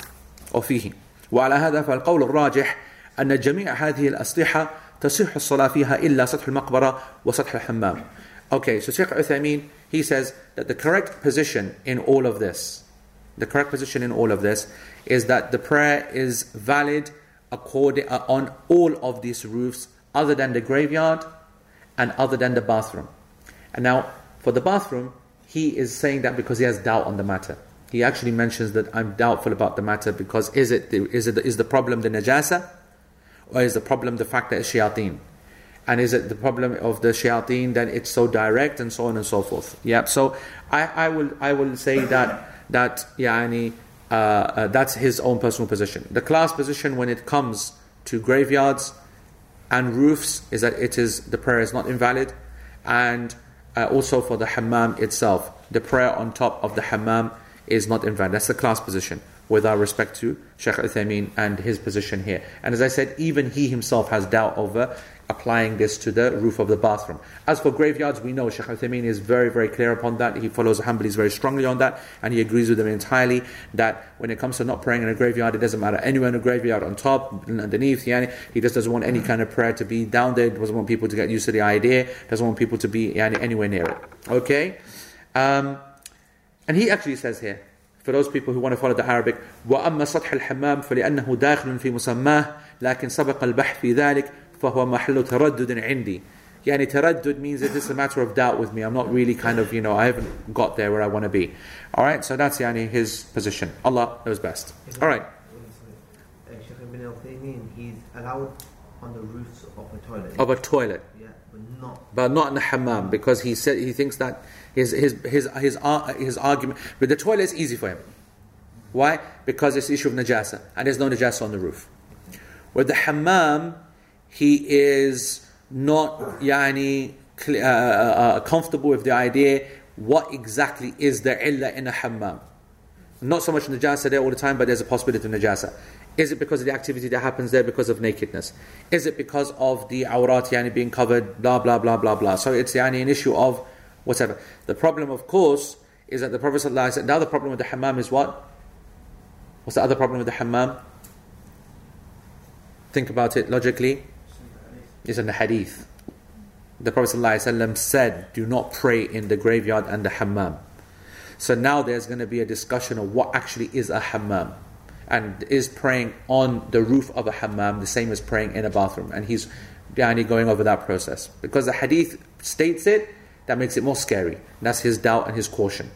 A: أو فيه وعلى هذا فالقول الراجح أن جميع هذه الأسطحة تصح الصلاة فيها إلا سطح المقبرة وسطح الحمام Okay, so Sheikh Uthaymeen, he says that the correct position in all of this, the correct position in all of this is that the prayer is valid according uh, on all of these roofs other than the graveyard and other than the bathroom. And now for the bathroom, he is saying that because he has doubt on the matter. He actually mentions that I'm doubtful about the matter because is it the, is it the, is the problem the najasa or is the problem the fact that it's shayateen? And is it the problem of the shayateen that it's so direct and so on and so forth? Yeah. So I, I will I will say that that yani, uh, uh, that's his own personal position. The class position when it comes to graveyards and roofs is that it is the prayer is not invalid, and uh, also for the hammam itself, the prayer on top of the hammam is not invalid. That's the class position. With our respect to Sheikh Uthaymeen and his position here. And as I said, even he himself has doubt over applying this to the roof of the bathroom. As for graveyards, we know Sheikh Uthaymeen is very, very clear upon that. He follows the Hanbalis very strongly on that, and he agrees with them entirely that when it comes to not praying in a graveyard, it doesn't matter. Anywhere in a graveyard, on top, underneath, yani, he just doesn't want any kind of prayer to be down there, doesn't want people to get used to the idea, doesn't want people to be yani, anywhere near it. Okay? Um, and he actually says here, for those people who want to follow the Arabic, وأما سطح الحمام فلأنه داخل في مسماه لكن سبق البحث في ذلك فهو محل تردد عندي. يعني تردد means that this is a matter of doubt with me. I'm not really kind of, you know, I haven't got there where I want to be. Alright, so that's yani his position. Allah knows best. Alright.
H: Uh, Sheikh Ibn al-Taymiyyah, he's allowed on the roofs of a toilet.
A: Of a toilet.
H: Yeah, but not.
A: but not in the hammam because he said he thinks that his his his his, ar- his argument but the toilet is easy for him why because it's the issue of najasa and there's no najasa on the roof with the hammam he is not yani uh, uh, uh, comfortable with the idea what exactly is the illah in a hammam not so much najasa there all the time but there's a possibility of najasa is it because of the activity that happens there because of nakedness? Is it because of the awrat yani being covered? Blah blah blah blah blah. So it's yani an issue of whatever. The problem, of course, is that the Prophet ﷺ now the problem with the hammam is what? What's the other problem with the hammam? Think about it logically. It's in the hadith. The Prophet ﷺ said, Do not pray in the graveyard and the hammam. So now there's going to be a discussion of what actually is a hammam. And is praying on the roof of a hammam the same as praying in a bathroom? And he's going over that process. Because the hadith states it, that makes it more scary. That's his doubt and his caution.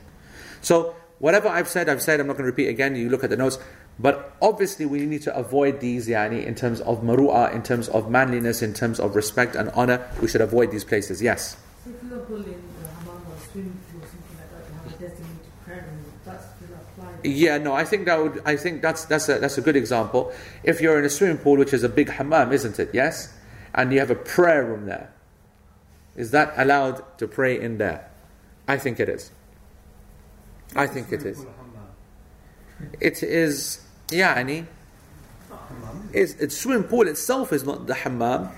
A: So, whatever I've said, I've said, I'm not going to repeat again. You look at the notes. But obviously, we need to avoid these, yani, in terms of maru'ah, in terms of manliness, in terms of respect and honor. We should avoid these places, yes.
I: For example, in the hammam or swimming or something like that, you have a designated prayer room. That still applies.
A: Yeah, no, I think that would. I think that's that's a that's a good example. If you're in a swimming pool, which is a big hammam, isn't it? Yes, and you have a prayer room there. Is that allowed to pray in there? I think it is. I think it is. It is. يعني it's, it's swimming pool itself is not the hammam,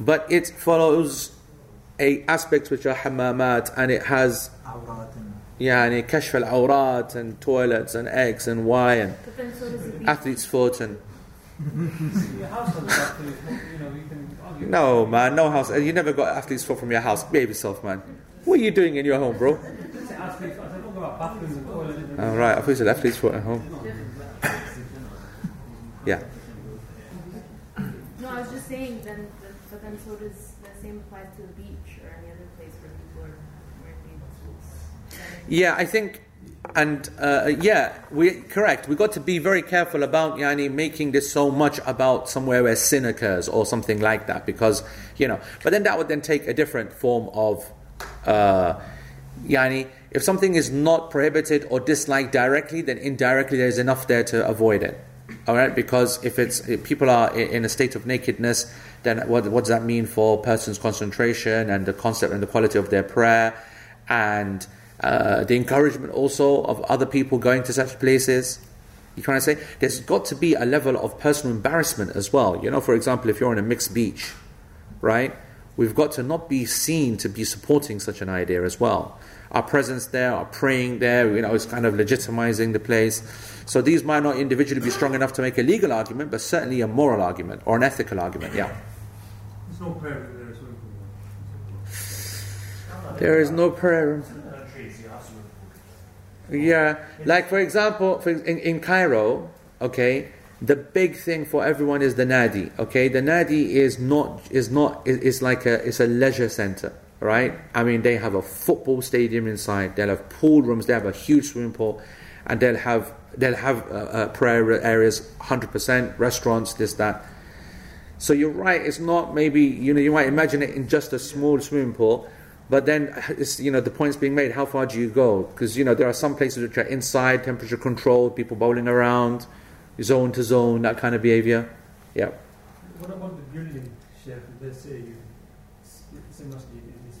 A: but it follows a aspects which are hammamat and it has
B: Awrat and
A: يعني كشف العورات and toilets and eggs and why and
G: But then so does the beach.
A: athlete's foot and [laughs]
J: Your household is actually, you know, you can argue.
A: no man no house you never got athlete's foot from your house behave yourself man what are you doing in your home bro
J: Say athletes, I said, talk about bathrooms and toilets. and-
A: all right I thought you said athlete's foot at home yeah
G: No, I was just saying then, that- but then so does the same apply to the beach or any other place where people are wearing suits.
A: Yeah, I think, and uh, yeah, we correct. We got to be very careful about yani making this so much about somewhere where sin occurs or something like that, because you know. But then that would then take a different form of, uh, yani. If something is not prohibited or disliked directly, then indirectly there's enough there to avoid it. All right, because if it's if people are in a state of nakedness, then what, what does that mean for a person's concentration and the concept and the quality of their prayer, and uh, the encouragement also of other people going to such places? You to say there's got to be a level of personal embarrassment as well. You know, for example, if you're on a mixed beach, right? We've got to not be seen to be supporting such an idea as well. Our presence there, our praying there, you know, is kind of legitimizing the place. So these might not individually be strong enough to make a legal argument, but certainly a moral argument or an ethical argument. Yeah.
J: There's no prayer room there, swimming.
A: There is no prayer room.
E: Countries, you have swimming pool.
A: Yeah, like for example, for in, in Cairo, okay, the big thing for everyone is the nadi. Okay, the nadi is not is not is, is like a it's a leisure center, right? I mean, they have a football stadium inside. They'll have pool rooms. They have a huge swimming pool, and they'll have they'll have uh, uh, prayer areas, hundred percent restaurants, this that. So you're right. It's not maybe you know you might imagine it in just a small swimming pool, but then it's, you know the point's being made. How far do you go? Because you know there are some places which are inside, temperature controlled, people bowling around, zone to zone, that kind of behavior. Yeah.
J: What about the building, Sheikh? They say you, it's a masjid is facing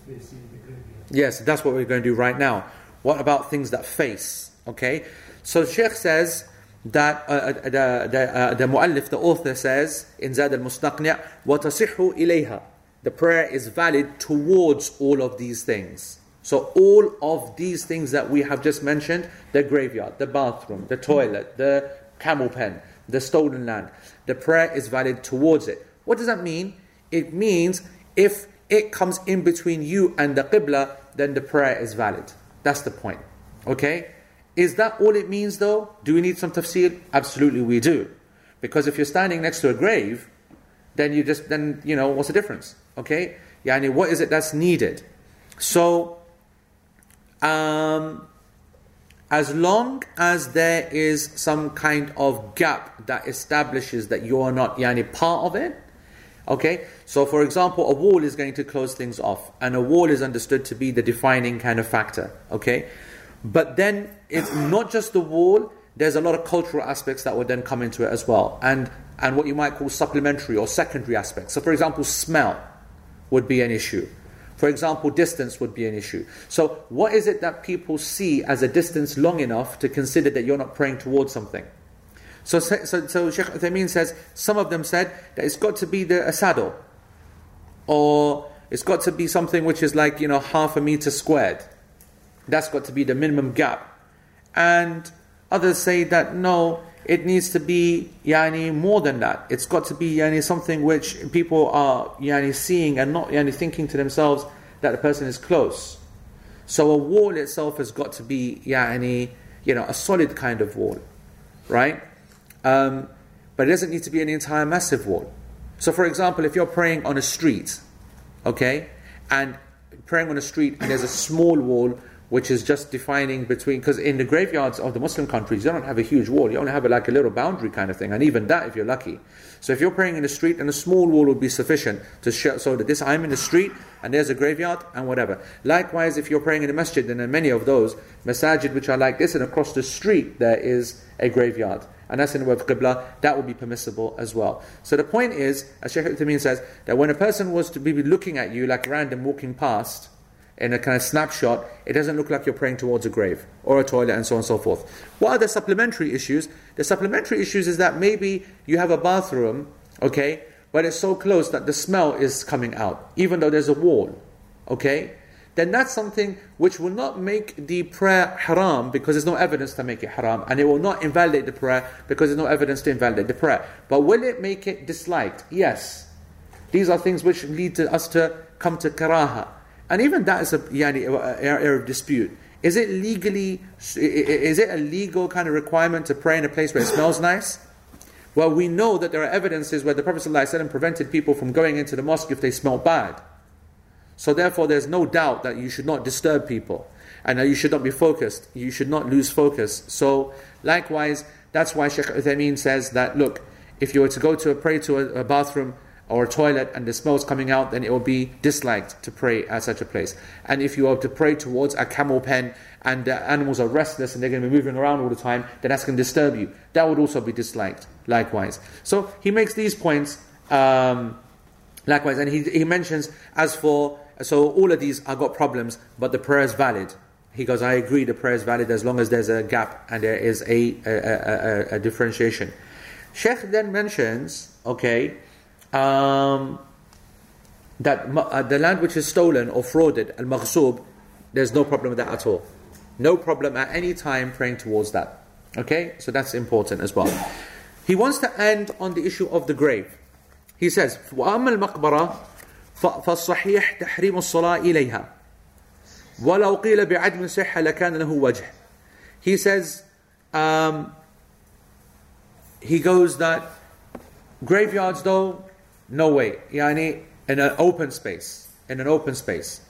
J: the graveyard.
A: Yes, that's what we're going to do right now. What about things that face? Okay, so Sheikh says that uh, uh, the the, uh, the muallif, the author says in Zad al-Mustaqni' وَتَصِحُّ إِلَيْهَا The prayer is valid towards all of these things. So all of these things that we have just mentioned, the graveyard, the bathroom, the toilet, the camel pen, the stolen land, the prayer is valid towards it. What does that mean? It means if it comes in between you and the qibla, then the prayer is valid. That's the point. Okay? Is that all it means though? Do we need some tafsir? Absolutely we do. Because if you're standing next to a grave, then you just then you know what's the difference? Okay? Yani what is it that's needed? So um as long as there is some kind of gap that establishes that you are not yani part of it, okay? So for example, a wall is going to close things off, and a wall is understood to be the defining kind of factor, okay? But then it's not just the wall, there's a lot of cultural aspects that would then come into it as well. And and what you might call supplementary or secondary aspects. So for example, smell would be an issue. For example, distance would be an issue. So, what is it that people see as a distance long enough to consider that you're not praying towards something? So, so, so Sheikh Uthaymeen says, some of them said that it's got to be the a saddle, or it's got to be something which is like, you know, half a meter squared. That's got to be the minimum gap. And others say that no, it needs to be yani, more than that. It's got to be yani, something which people are yani, seeing and not yani, thinking to themselves that the person is close. So a wall itself has got to be yani, you know, a solid kind of wall, right? Um, but it doesn't need to be an entire massive wall. So, for example, if you're praying on a street, okay, and praying on a street and there's a small wall which is just defining between because in the graveyards of the Muslim countries you don't have a huge wall. You only have a, like a little boundary kind of thing. And even that if you're lucky. So if you're praying in the street and a small wall would be sufficient to show so that this I'm in the street and there's a graveyard and whatever. Likewise if you're praying in a masjid and in many of those masajid which are like this and across the street there is a graveyard and that's in the word qibla, that would be permissible as well. So the point is, as Shaykh Uthaymeen says, that when a person was to be looking at you like random walking past, in a kind of snapshot, it doesn't look like you're praying towards a grave or a toilet and so on and so forth. What are the supplementary issues? The supplementary issues is that maybe you have a bathroom, okay, but it's so close that the smell is coming out, even though there's a wall, okay? Then that's something which will not make the prayer haram because there's no evidence to make it haram, and it will not invalidate the prayer because there's no evidence to invalidate the prayer. But will it make it disliked? Yes. These are things which lead to us to come to karaha. And even that is a yani, area of dispute. Is it legally, is it a legal kind of requirement to pray in a place where it smells nice? Well, we know that there are evidences where the Prophet ﷺ prevented people from going into the mosque if they smell bad. So therefore, there's no doubt that you should not disturb people and that you should not be focused. You should not lose focus. So likewise, that's why Sheikh Uthaymeen says that, look, if you were to go to a pray to a, a bathroom, or a toilet and the smell is coming out, then it will be disliked to pray at such a place. And if you are to pray towards a camel pen and the animals are restless and they're going to be moving around all the time, then that's going to disturb you. That would also be disliked, likewise. So he makes these points, um, likewise, and he, he mentions, as for, so all of these are got problems, but the prayer is valid. He goes, I agree, the prayer is valid as long as there's a gap and there is a, a, a, a differentiation. Sheikh then mentions, okay, um, that uh, the land which is stolen or frauded, al maghsub, there's no problem with that at all. No problem at any time praying towards that. Okay, so that's important as well. He wants to end on the issue of the grave. He says, وأما المقبرة فالصحيح تحريم الصلاة إليها ولو قيل بعدم صحة لكان له وجه. He says, um, he goes that graveyards though no way. Yani, in an open space. In an open space.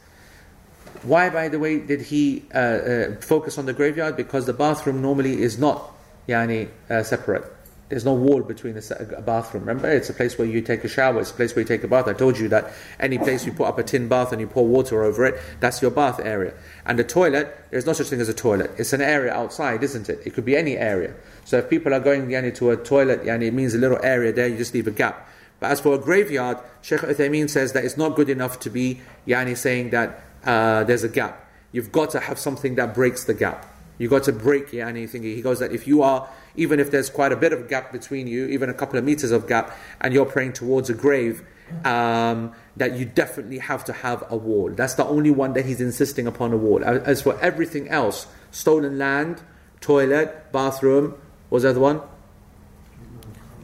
A: Why, by the way, did he uh, uh, focus on the graveyard? Because the bathroom normally is not yani, uh, separate. There's no wall between a bathroom. Remember, it's a place where you take a shower. It's a place where you take a bath. I told you that any place you put up a tin bath and you pour water over it, that's your bath area. And the toilet, there's no such thing as a toilet. It's an area outside, isn't it? It could be any area. So if people are going yani, to a toilet, yani, it means a little area there. You just leave a gap. But as for a graveyard, Sheikh Uthaymeen says that it's not good enough to be yani, saying that uh, there's a gap. You've got to have something that breaks the gap. You've got to break yani, thinking. He goes that if you are, even if there's quite a bit of gap between you, even a couple of meters of gap, and you're praying towards a grave, um, that you definitely have to have a wall. That's the only one that he's insisting upon a wall. As for everything else, stolen land, toilet, bathroom, what was the other one?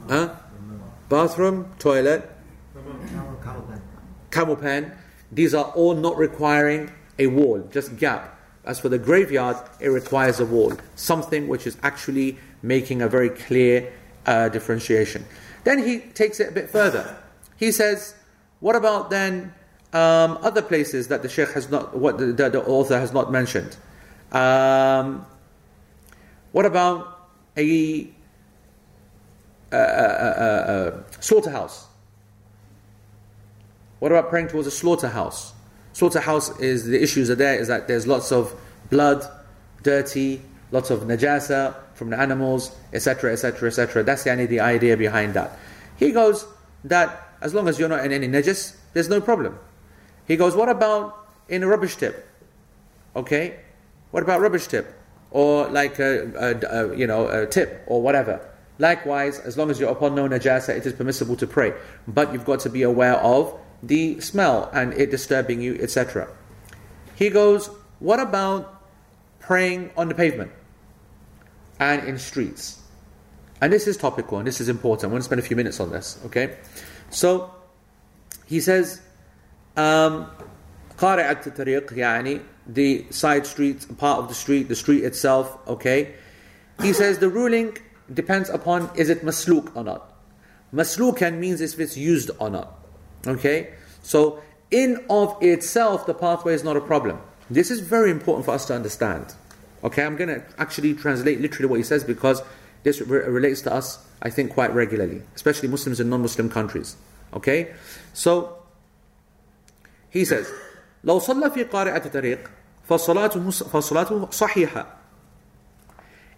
A: Huh? bathroom, toilet, camel pen. These are all not requiring a wall, just gap. As for the graveyard, it requires a wall, something which is actually making a very clear uh, differentiation. Then he takes it a bit further. He says, what about then um, other places that the Sheikh has not, what the, the, author has not mentioned? Um, what about a a, slaughterhouse. What about praying towards a slaughterhouse? Slaughterhouse is the issues are there is that there's lots of blood, dirty, lots of najasa from the animals, etc., etc., etc. That's the, the idea behind that. He goes that as long as you're not in any najas, there's no problem. He goes, what about in a rubbish tip? Okay, what about rubbish tip or like a, a, a you know a tip or whatever? Likewise, as long as you're upon no najasa, it is permissible to pray. But you've got to be aware of the smell and it disturbing you, etc. He goes, What about praying on the pavement and in streets? And this is topical and this is important. I want to spend a few minutes on this, okay? So, he says, um, قارعة الطريق يعني the side street, part of the street, the street itself, okay? He says the ruling depends upon is it masluk or not. Maslukan means if it's used or not. Okay? So, in of itself, the pathway is not a problem. This is very important for us to understand. Okay, I'm going to actually translate literally what he says because this re- relates to us, I think, quite regularly, especially Muslims in non Muslim countries. Okay? So, he says, لو صلى في قارعة طريق فصلاته فصلاته صحيحة.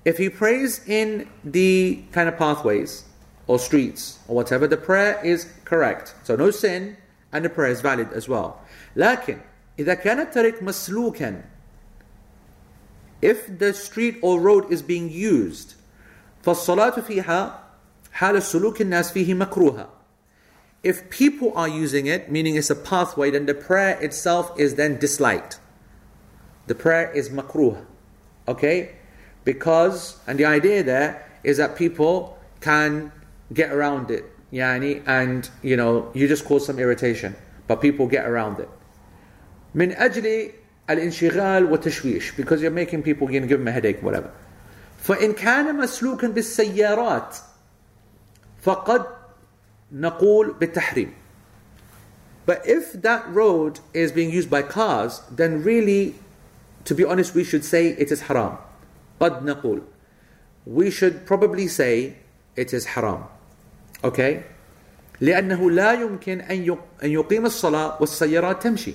A: If he prays in the kind of pathways or streets or whatever, the prayer is correct. So no sin and the prayer is valid as well. لكن إذا كان الطريق مسلوكا if the street or road is being used فالصلاة فيها حال سلوك الناس فيه مكروهة if people are using it, meaning it's a pathway, then the prayer itself is then disliked. The prayer is makruh. Okay? Because, and the idea there is that people can get around it. Yani, and, you know, you just cause some irritation. But people get around it. من أجل الانشغال والتشويش because you're making people, you know, give them a headache, whatever. فإن كان مسلوكا بالسيارات فقد نقول بالتحريم. But if that road is being used by cars, then really, to be honest, we should say it is haram. قد نقول. We should probably say it is haram. Okay? لأنه لا يمكن أن أن يقيم الصلاة والسيارات تمشي.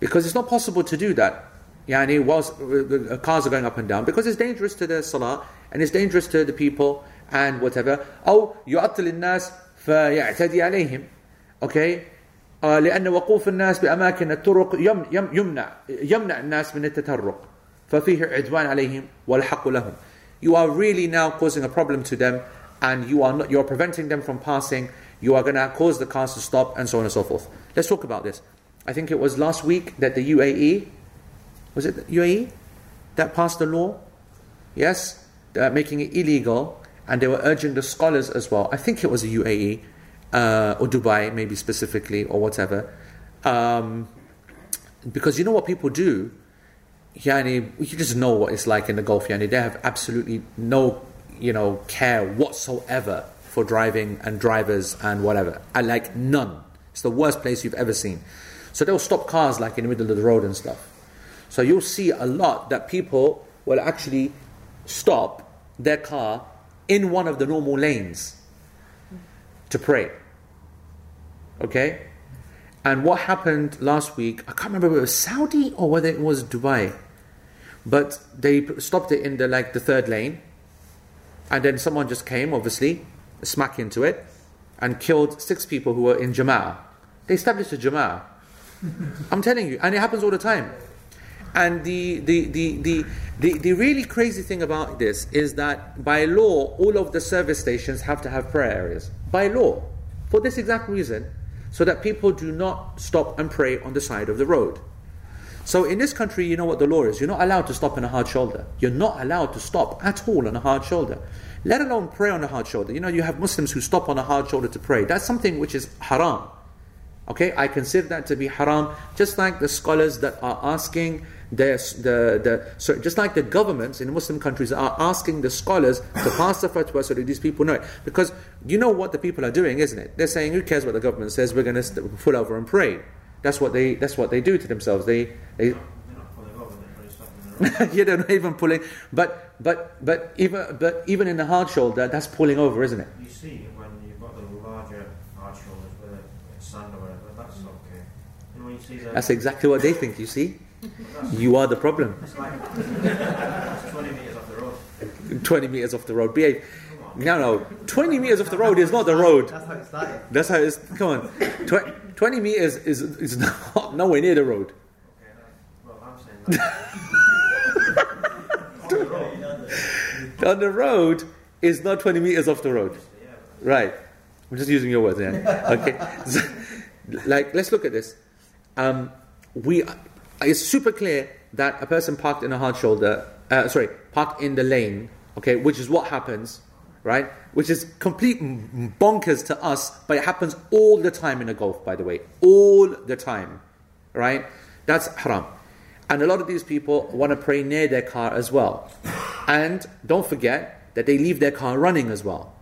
A: Because it's not possible to do that. يعني whilst the cars are going up and down because it's dangerous to the salah and it's dangerous to the people and whatever أو يعطل الناس فيعتدي عليهم okay آه لأن وقوف الناس بأماكن الطرق يم يم يمنع يمنع الناس من التطرق ففيه عدوان عليهم والحق لهم you are really now causing a problem to them and you are not you're preventing them from passing you are going to cause the cars to stop and so on and so forth let's talk about this I think it was last week that the UAE was it the UAE that passed the law yes uh, making it illegal and they were urging the scholars as well. I think it was the UAE uh, or Dubai, maybe specifically, or whatever. Um, because you know what people do? Yani, you just know what it's like in the Gulf. Yani, they have absolutely no, you know, care whatsoever for driving and drivers and whatever. I like none. It's the worst place you've ever seen. So they'll stop cars like in the middle of the road and stuff. So you'll see a lot that people will actually stop their car in one of the normal lanes to pray. Okay? And what happened last week, I can't remember whether it was Saudi or whether it was Dubai. But they stopped it in the like the third lane. And then someone just came, obviously, smack into it, and killed six people who were in Jama'ah. They established a Jama'ah. I'm telling you, and it happens all the time. And the, the, the, the, the, the really crazy thing about this is that by law, all of the service stations have to have prayer areas. By law. For this exact reason, so that people do not stop and pray on the side of the road. So in this country, you know what the law is. You're not allowed to stop on a hard shoulder. You're not allowed to stop at all on a hard shoulder. Let alone pray on a hard shoulder. You know, you have Muslims who stop on a hard shoulder to pray. That's something which is haram. Okay, I consider that to be haram, just like the scholars that are asking the, the, the so just like the governments in Muslim countries are asking the scholars to pass the fatwa so that these people know it. Because you know what the people are doing, isn't it? They're saying, "Who cares what the government says? We're going to pull over and pray." That's what they that's what they do to themselves. They they. [laughs] yeah, they're not even pulling, but but but even but even in the hard shoulder, that's pulling over, isn't it?
D: You see, when you've got the larger hard shoulders with a sand or whatever, that's okay. You know, when you see the,
A: That's exactly what they think. You see, you are the problem.
D: It's like it's 20 metres off the road.
A: 20 meters off the road. Behave. No, no. 20 meters off the road is not the road.
H: That's how it started.
A: That's how it's. Come on. Tw- 20 meters is, is [laughs] not, nowhere near the road.
D: Okay, that, well, I'm saying on the road,
A: On the road is not 20 meters off the road. Right. I'm just using your words, yeah. Okay. [laughs] So, like, let's look at this. Um, we, it's super clear that a person parked in a hard shoulder, uh, sorry, parked in the lane, okay, which is what happens right? Which is complete bonkers to us, but it happens all the time in the Gulf, by the way. All the time, right? That's haram. And a lot of these people want to pray near their car as well. And don't forget that they leave their car running as well.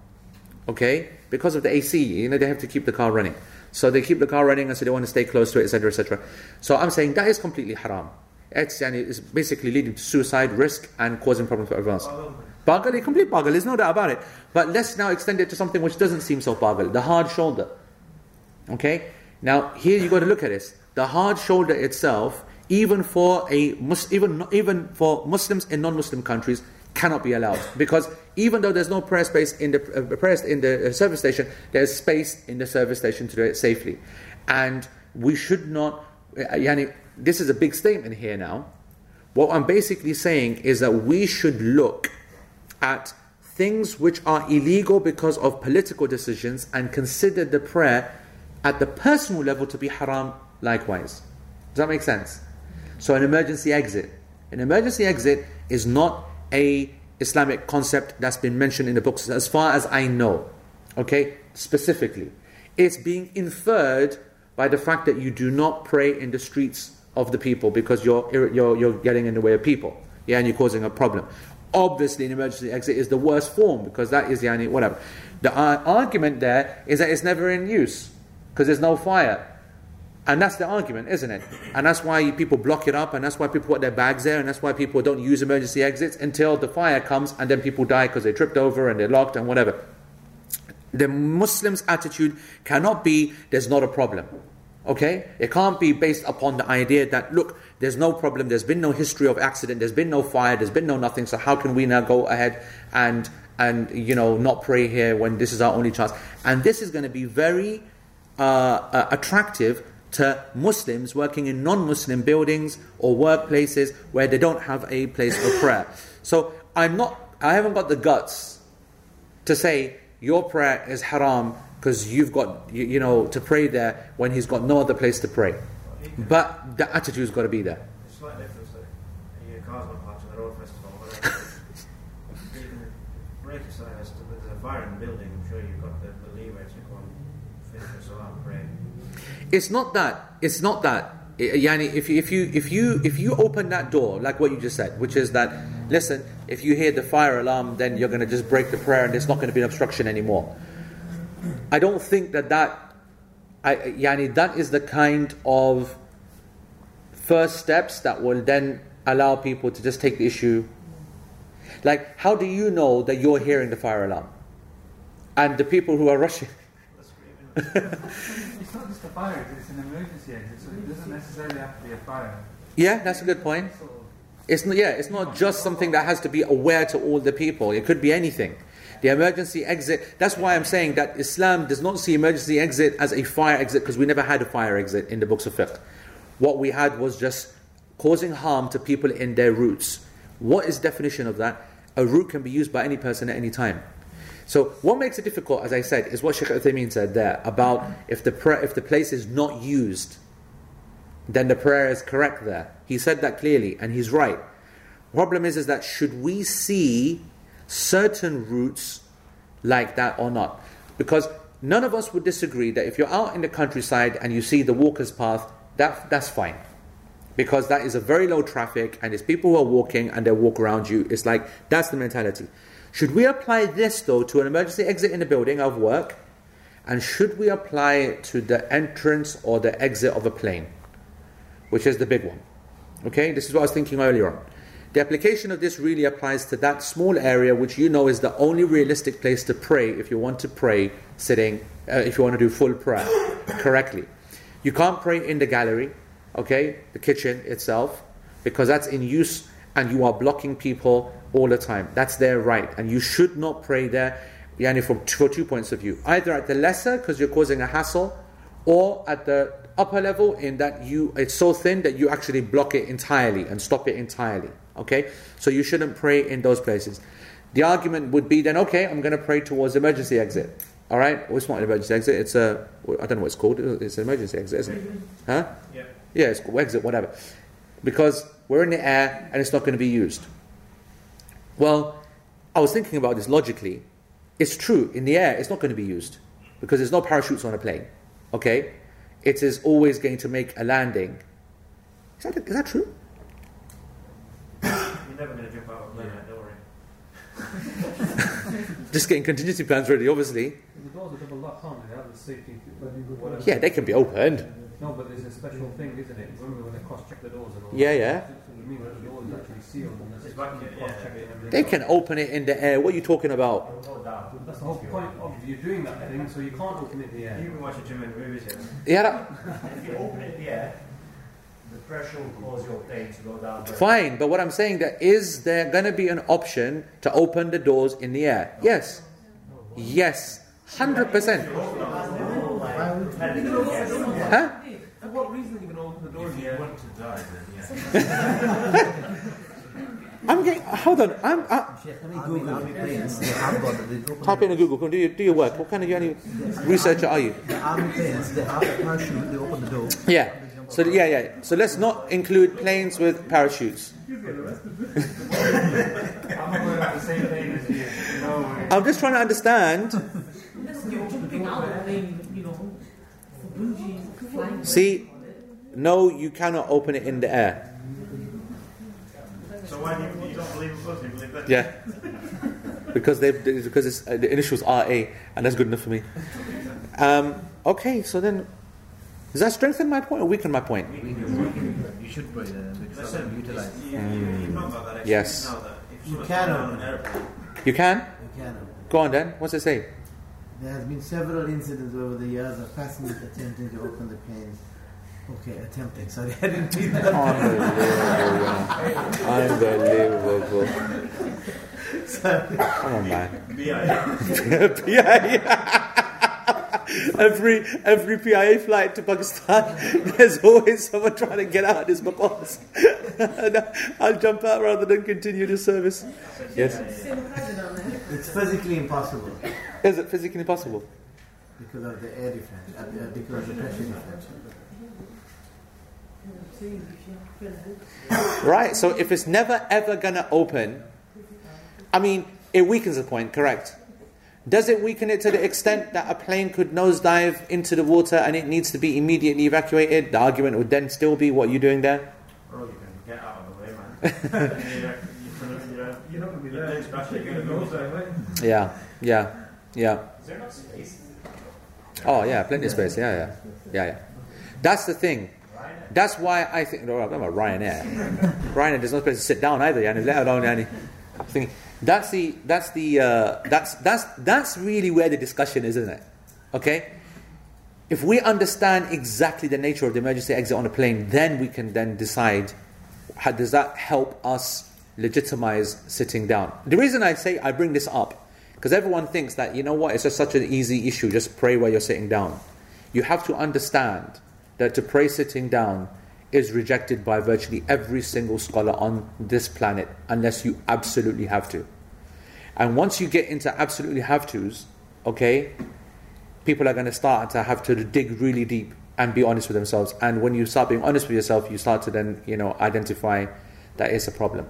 A: Okay? Because of the AC, you know, they have to keep the car running. So they keep the car running and so they want to stay close to it, etc., etc. So I'm saying that is completely haram. It's, yani, it's basically leading to suicide risk and causing problems for everyone else. Bagal, complete bagal, there's no doubt about it. But let's now extend it to something which doesn't seem so bagal, the hard shoulder. Okay? Now, here you got to look at this. The hard shoulder itself, even for a even even for Muslims in non-Muslim countries, cannot be allowed because even though there's no prayer space in the uh, prayer in the uh, service station, there's space in the service station to do it safely, and we should not. Uh, yani, this is a big statement here now. What I'm basically saying is that we should look at things which are illegal because of political decisions and consider the prayer at the personal level to be haram likewise. Does that make sense? So an emergency exit. An emergency exit is not a Islamic concept that's been mentioned in the books as far as I know. Okay? Specifically. It's being inferred by the fact that you do not pray in the streets of the people because you're, you're, you're getting in the way of people. Yeah, and you're causing a problem. Obviously, an emergency exit is the worst form because that is the yani whatever. The uh, argument there is that it's never in use because there's no fire. And that's the argument, isn't it? And that's why people block it up, and that's why people put their bags there, and that's why people don't use emergency exits until the fire comes, and then people die because they tripped over and they're locked and whatever. The Muslim's attitude cannot be there's not a problem. Okay? It can't be based upon the idea that, look, there's no problem, there's been no history of accident, there's been no fire, there's been no nothing, so how can we now go ahead and, and you know, not pray here when this is our only chance? And this is going to be very uh, uh, attractive to Muslims working in non Muslim buildings or workplaces where they don't have a place for prayer. So I'm not, I haven't got the guts to say your prayer is haram because you've got, you, you, know, to pray there when he's got no other place to pray. But the attitude's got to be there.
D: It's slight difference that your car's not parked the road festival or whatever. you break a sign as to there's a fire in the building, I'm sure you've got the, the leeway to go and finish the salah and pray.
A: It's not that. It's not that. I- Yani, if you, if you if you if you open that door, like what you just said, which is that, listen, if you hear the fire alarm, then you're going to just break the prayer, and there's not going to be an obstruction anymore. I don't think that that, I, eh, yani, that is the kind of first steps that will then allow people to just take the issue. Like, how do you know that you're hearing the fire alarm, and the people who are rushing?
K: It's not just a fire exit, it's an emergency exit, so it doesn't necessarily have to be a fire.
A: Yeah, that's a good point. It's not, yeah, it's not oh, just something that has to be aware to all the people. It could be anything. The emergency exit. That's why I'm saying that Islam does not see emergency exit as a fire exit because we never had a fire exit in the books of fiqh. What we had was just causing harm to people in their routes. What is definition of that? A route can be used by any person at any time. So what makes it difficult, as I said, is what Sheikh Uthaymeen said there about if the pra- if the place is not used, then the prayer is correct there. He said that clearly, and he's right. Problem is, is that should we see certain routes like that or not? Because none of us would disagree that if you're out in the countryside and you see the walker's path, that that's fine. Because that is a very low traffic and it's people who are walking and they walk around you. It's like that's the mentality. Should we apply this though to an emergency exit in a building of work? And should we apply it to the entrance or the exit of a plane? Which is the big one. Okay, this is what I was thinking earlier on. The application of this really applies to that small area which you know is the only realistic place to pray if you want to pray sitting, uh, if you want to do full prayer [coughs] correctly. You can't pray in the gallery, okay, the kitchen itself, because that's in use and you are blocking people all the time. That's their right, and you should not pray there. Yani from for two points of view, either at the lesser because you're causing a hassle, or at the upper level in that you it's so thin that you actually block it entirely and stop it entirely. Okay, so you shouldn't pray in those places. The argument would be then, okay, I'm going to pray towards emergency exit. All right, well, it's not an emergency exit. It's a I don't know what it's called. It's an emergency exit, isn't it? Huh?
D: Yeah.
A: Yeah, it's exit, whatever. Because we're in the air and it's not going to be used. Well, I was thinking about this logically, It's true, in the air, it's not going to be used because there's no parachutes on a plane. Okay? It is always going to make a landing. Is that, is that true?
D: You're never going to jump out of a plane, don't worry. [laughs]
A: Just getting contingency plans ready, obviously.
J: The doors are double locked, aren't they? They have the safety.
A: Yeah, they can be opened.
J: No, but there's a special thing, isn't it? Remember when they cross-check the doors and all
A: Yeah,
J: that?
A: yeah.
J: So it means that the door is actually sealed and there's
D: It's back here, yeah.
J: cross-checked and everything.
A: They can open it in the air. What are you talking about?
E: It will go down.
J: That's the whole point of you doing that thing, so you can't open it in the air.
D: You've been watching too many movies here.
A: Yeah, [laughs]
E: If you open it in the air, the pressure will cause your plane to go down.
A: fine. But what I'm saying that is there going to be an option to open the doors in the air? Yes. Yes. Hundred percent. Huh?
J: For what reason are you going to open the doors in the air?
D: want to die, then yeah. [laughs]
A: I'm getting. Hold on. I'm. I,
B: Sheikh, army, army planes, they have got they open
A: type in a Google. Come do your, do your work. What kind of any researcher are you?
B: The army planes, they have a parachute, they open the door.
A: Yeah. So yeah, yeah. So let's not include planes with parachutes.
J: I'm not going on the same plane as you. No way.
A: I'm just trying to understand.
I: Unless you're jumping out of the plane, you know, for bungee, flying.
A: See, no, you cannot open it in the air.
D: So why do you, you don't believe in us? Believe that?
A: Yeah. [laughs] Because they because it's, uh, the initials are A, and that's good enough for me. Um, okay, so then does that strengthen my point or weaken my point?
B: You should pray uh, because
D: Listen,
B: utilize.
D: you, you, you've not got that
A: Yes.
D: now that if
F: You can
D: on
F: open
D: an airplane,
A: You can
F: You can
A: go on then. What's it say?
F: There has been several incidents over the years of passengers attempting to open the planes. Okay, attempting. Sorry, I didn't read that.
A: Unbelievable, Unbelievable. Come on, man.
D: BIA.
A: PIA. every every PIA flight to Pakistan, [laughs] there's always someone trying to get out of this because I'll jump out rather than continue the service. Yes.
F: It's physically impossible
A: Is it physically impossible?
F: because of the air difference, uh, because of the pressure difference.
A: Right. So if it's never ever gonna open, I mean, it weakens the point. Correct. Does it weaken it to the extent that a plane could nosedive into the water and it needs to be immediately evacuated? The argument would then still be, what are you doing there?
D: Oh, you can get out of the way, man. you're, you're, you're,
J: You're not going to be there.
D: legs gonna
J: Goes
D: go
J: that way.
A: Yeah, yeah, yeah.
E: Is there not space?
A: Oh, yeah, plenty of space. Yeah, yeah, yeah, yeah. That's the thing. That's why I think. No, I'm about Ryanair. Ryanair, there's not place to sit down either. Yani, let alone any. I'm thinking that's the that's the uh, that's that's that's really where the discussion is, isn't it? Okay. If we understand exactly the nature of the emergency exit on a plane, then we can then decide how does that help us legitimize sitting down. The reason I say I bring this up because everyone thinks that you know what it's just such an easy issue. Just pray while you're sitting down. You have to understand that to pray sitting down is rejected by virtually every single scholar on this planet unless you absolutely have to. And once you get into absolutely have tos, okay, people are going to start to have to dig really deep and be honest with themselves. And when you start being honest with yourself, you start to then, you know, identify that it's a problem.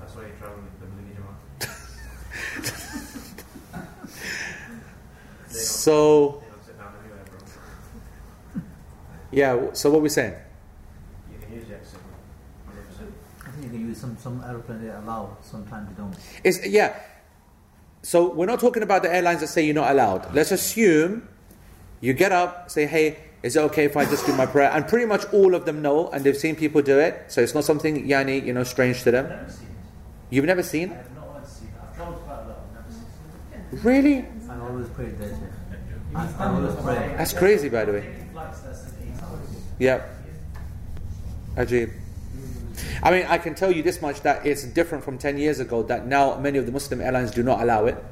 D: That's why you travel with the Jamaat. [laughs]
A: So,
D: they don't sit down anywhere, bro.
A: Yeah, so what we're saying?
D: You can use the exit, 100%.
B: I think you can use some some aeroplanes they allow, sometimes they don't.
A: It's, yeah. So we're not talking about the airlines that say you're not allowed. Let's assume you get up, say, hey, is it okay if I just do my prayer? And pretty much all of them know and they've seen people do it. So it's not something, yani, you know, strange to
E: I've
A: them.
E: never seen it.
A: You've never seen?
E: I have no one seen it. I've traveled quite a lot. I've never seen it.
A: Really?
B: I always pray there. I, I always pray.
A: That's crazy, by the way. Yep. Ajib. I mean, I can tell you this much that it's different from 10 years ago that now many of the Muslim airlines do not allow it.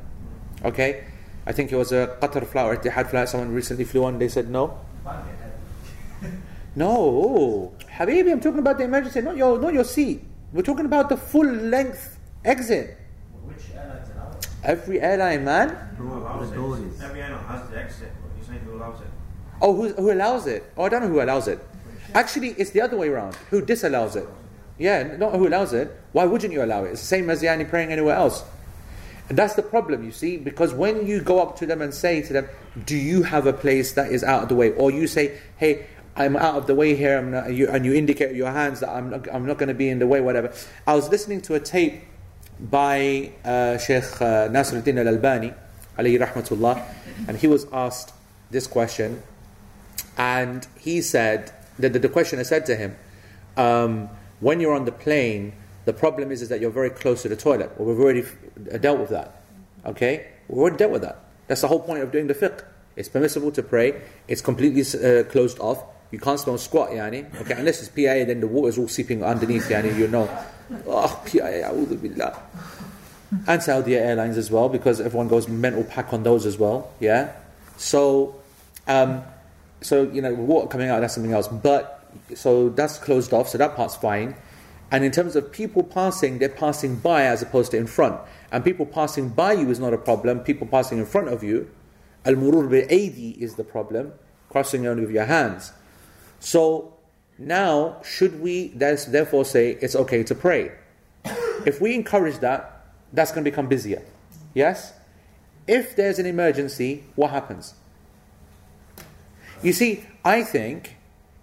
A: Okay? I think it was a Qatar flight or Etihad flight someone recently flew on, they said no.
E: Might be ahead.
A: No, Habibi, I'm talking about the emergency, not your, not your seat. We're talking about the full length exit.
E: Which airlines allow it?
A: Every airline, man.
D: Who allows
B: the door
D: it?
B: is.
D: Every airline has the exit, but you're saying who allows it?
A: Oh, who, who allows it? Oh, I don't know who allows it. Actually, it's the other way around. Who disallows it? Yeah, not who allows it. Why wouldn't you allow it? It's the same as Yani praying anywhere else. And that's the problem, you see, because when you go up to them and say to them, Do you have a place that is out of the way? Or you say, Hey, I'm out of the way here, not, you, and you indicate with your hands that I'm not, I'm not going to be in the way, whatever. I was listening to a tape by uh, Sheikh uh, Nasruddin al Albani, alayhi rahmatullah, and he was asked this question, and he said, the, the, the questioner said to him, um, When you're on the plane, the problem is, is that you're very close to the toilet. Well, we've already f- dealt with that. Okay? We've already dealt with that. That's the whole point of doing the fiqh. It's permissible to pray. It's completely uh, closed off. You can't smell squat, yani. Okay, unless it's PIA, then the water's all seeping underneath, yani. You know. Oh, PIA, a'udhu billah. And Saudi Airlines as well, because everyone goes mental pack on those as well. Yeah. So, um, so you know, water coming out, that's something else. But so that's closed off, so that part's fine. And in terms of people passing, they're passing by as opposed to in front. And people passing by you is not a problem. People passing in front of you, al murur bi is the problem, crossing only with your hands. So now, should we therefore say it's okay to pray? If we encourage that, that's going to become busier. Yes? If there's an emergency, what happens? You see, I think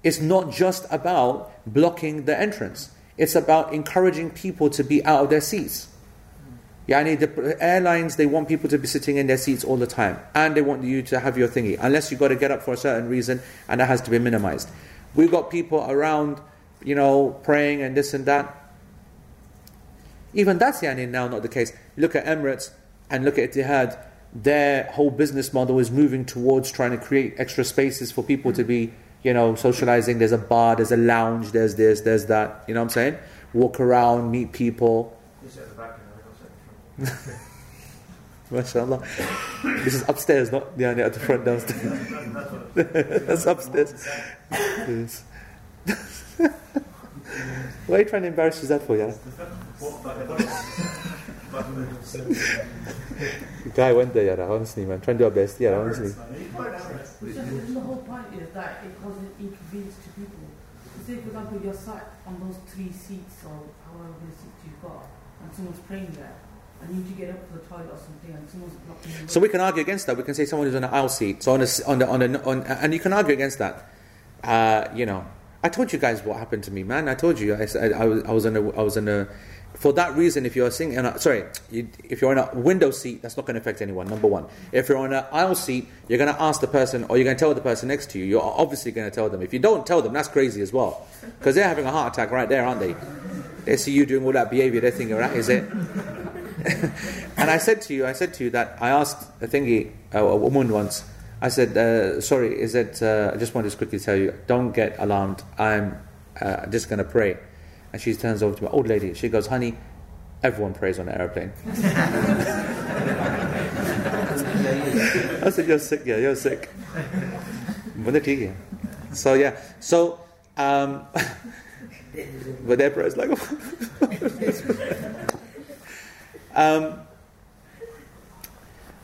A: it's not just about blocking the entrance. It's about encouraging people to be out of their seats. Yani the airlines, they want people to be sitting in their seats all the time. And they want you to have your thingy. Unless you've got to get up for a certain reason, and that has to be minimized. We've got people around, you know, praying and this and that. Even that's yani now not the case. Look at Emirates and look at Etihad. Their whole business model is moving towards trying to create extra spaces for people to be, you know, socializing. There's a bar, there's a lounge, there's this, there's that. You know what I'm saying? Walk around, meet people.
D: You sit at the back and I go sit at the [laughs]
A: MashaAllah. This is upstairs, not yani, at the front downstairs. [laughs] That's upstairs. Yes. [laughs] Why are you trying to embarrass Suzette for, yeah? The guy went there, yeah, honestly, man. Trying to do our best, yeah, honestly.
I: Just, the whole point is that it causes inconvenience to people. Say, for example, you're sat on those three seats or however many seats you've got, and someone's praying there, you need to get up to the toilet or something, and.
A: So we can argue against that. We can say someone who's on an aisle seat, so on a, on the, on a, on, and you can argue against that. Uh, you know, I told you guys what happened to me, man. I told you. I, said I, was, I was on a, I was on a. For that reason, if you're sitting, in a, sorry, you, if you're on a window seat, that's not going to affect anyone. Number one, if you're on an aisle seat, you're going to ask the person, or you're going to tell the person next to you. You're obviously going to tell them. If you don't tell them, that's crazy as well, because they're having a heart attack right there, aren't they? They see you doing all that behavior. They're thinking, that is it. [laughs] and I said to you, I said to you that I asked a thingy, a, woman once. I said, uh, "Sorry, is it?" Uh, I just wanted to quickly tell you, don't get alarmed. I'm uh, just going to pray. And she turns over to my old lady. She goes, "Honey, everyone prays on an airplane." [laughs] I said, "You're sick. Yeah, you're sick." Bunda theek hai. So yeah, so um, [laughs] but their prayers like. [laughs] um,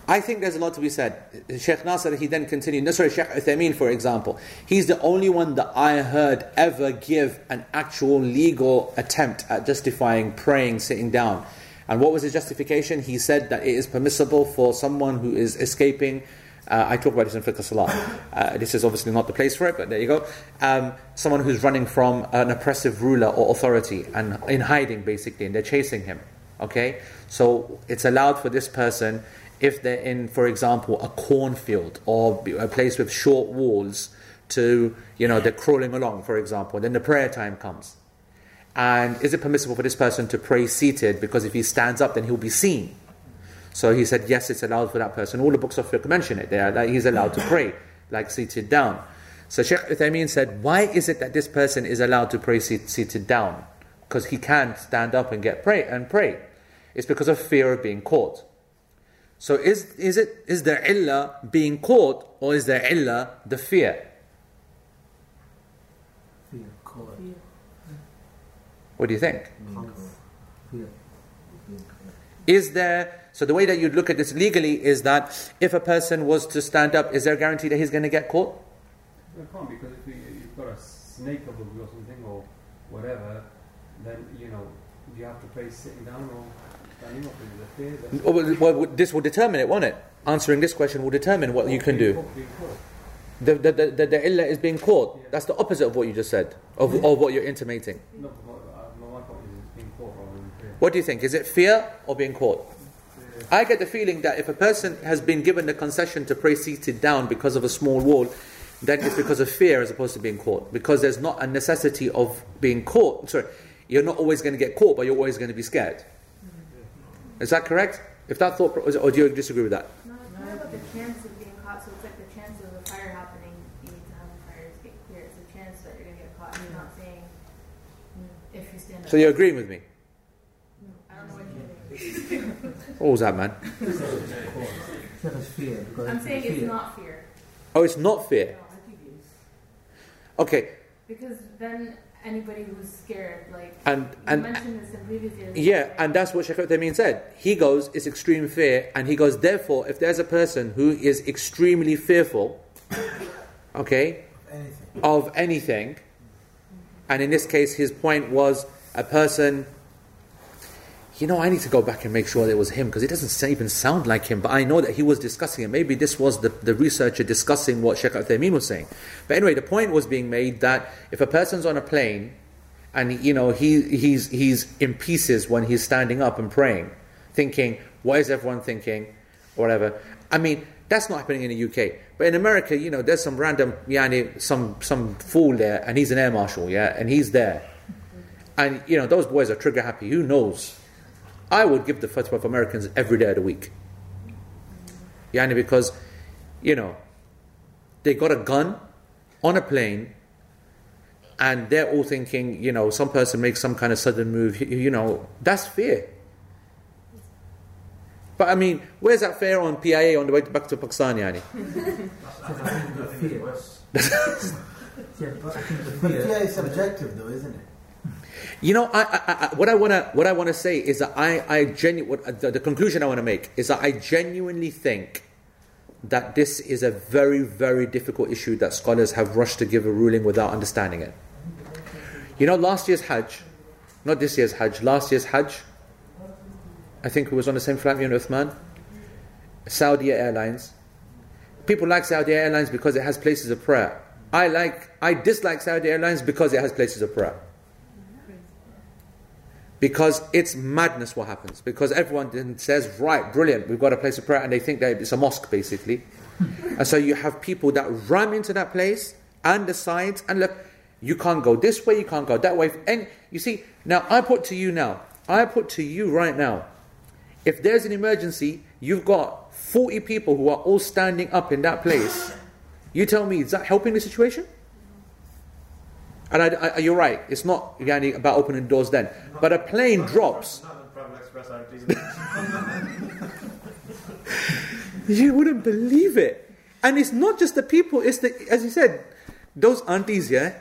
A: I think there's a lot to be said. Sheikh Nasser, he then continued. Sorry, Sheikh Uthaymeen, for example, he's the only one that I heard ever give an actual legal attempt at justifying praying sitting down. And what was his justification? He said that it is permissible for someone who is escaping. Uh, I talk about this in Fiqh Salah. Uh, this is obviously not the place for it, but there you go. Um, someone who's running from an oppressive ruler or authority and in hiding, basically, and they're chasing him. Okay? So it's allowed for this person if they're in, for example, a cornfield or a place with short walls to, you know, they're crawling along, for example, then the prayer time comes. And is it permissible for this person to pray seated? Because if he stands up, then he'll be seen. So he said, yes, it's allowed for that person. All the books of fiqh mention it. They are, that he's allowed to mm. pray, like seated down. So Sheikh Uthaymeen said, why is it that this person is allowed to pray seat, seated down? Because he can't stand up and get pray and pray. It's because of fear of being caught. So is, is it is there illah being caught or is there illah the fear?
B: Fear, call it.
A: What do you think?
B: Fear.
A: Is there so the way that you'd look at this legally is that if a person was to stand up, is there a guarantee that he's going to get caught?
J: It can't because if you, you've got a snake above you or something or whatever, then you know do you have to pray sitting down or
A: Oh, Well, this will determine it, won't it? Answering this question will determine what you can do. The, the, the, the, is being caught. That's the opposite of what you just said, of, of what you're intimating. What do you think? Is it fear or being caught? I get the feeling that if a person has been given the concession to pray seated down because of a small wall, then it's because of fear as opposed to being caught. Because there's not a necessity of being caught. Sorry, you're not always going to get caught, but you're always going to be scared. Is that correct? If that thought, or do you disagree with that?
G: No, it's more about the chance of caught. So it's like the chance of a fire happening. You need to have a fire escape clear. It's a chance that you're gonna get caught. You're not saying if you stand up.
A: So you're agreeing with me?
G: I don't know what you mean. [laughs]
A: What was that, man?
B: Fear
G: I'm saying it's not fear
A: Oh, it's not fear.
I: No, I think it is.
A: Okay,
G: because then anybody who's scared, like
A: and
G: you
A: and
G: mentioned this in previous years.
A: Yeah, and that's what Sheikh Uthaymeen said. He goes, it's extreme fear, and he goes, therefore, if there's a person who is extremely fearful, okay,
F: Anything.
A: of anything, and in this case, his point was a person, you know, I need to go back and make sure it was him, because it doesn't even sound like him, but I know that he was discussing it. Maybe this was the, the researcher discussing what Sheikh Uthaymeen was saying. But anyway, the point was being made that if a person's on a plane, and you know he he's he's in pieces when he's standing up and praying, thinking, "What is everyone thinking?" whatever. I mean, that's not happening in the UK, but in America, you know, there's some random yani some some fool there, and he's an air marshal, yeah, and he's there, and you know those boys are trigger happy. Who knows? I would give the fatwa of Americans every day of the week, yani because, you know, they got a gun on a plane and they're all thinking, you know, some person makes some kind of sudden move, you, you know, that's fear. But I mean, where's that fear on PIA on the way back to Pakistan, Yani?
D: That's, [laughs] I think, [laughs] I think it's.
B: Yeah, but the
F: But
B: fear.
F: fear is subjective, though, isn't it?
A: You know, I, I, I, what I want to what I want to say is that I, I genu- what, uh, the, the conclusion I want to make is that I genuinely think that this is a very very difficult issue that scholars have rushed to give a ruling without understanding it. You know, last year's Hajj, not this year's Hajj, last year's Hajj, I think it was on the same flight, me and Uthman, Saudi Airlines. People like Saudi Airlines because it has places of prayer. I like, I dislike Saudi Airlines because it has places of prayer. Because it's madness what happens. Because everyone then says, right, brilliant, we've got a place of prayer, and they think that it's a mosque basically. Hmm. and so you have people that ram into that place and the sides and look, you can't go this way, you can't go that way. And you see, now I put to you now, I put to you right now, if there's an emergency, you've got 40 people who are all standing up in that place. You tell me, is that helping the situation? And I, I, you're right, it's not yani, about opening doors then. But a plane drops. [laughs] You wouldn't believe it. And it's not just the people, it's the, as you said, those aunties, yeah?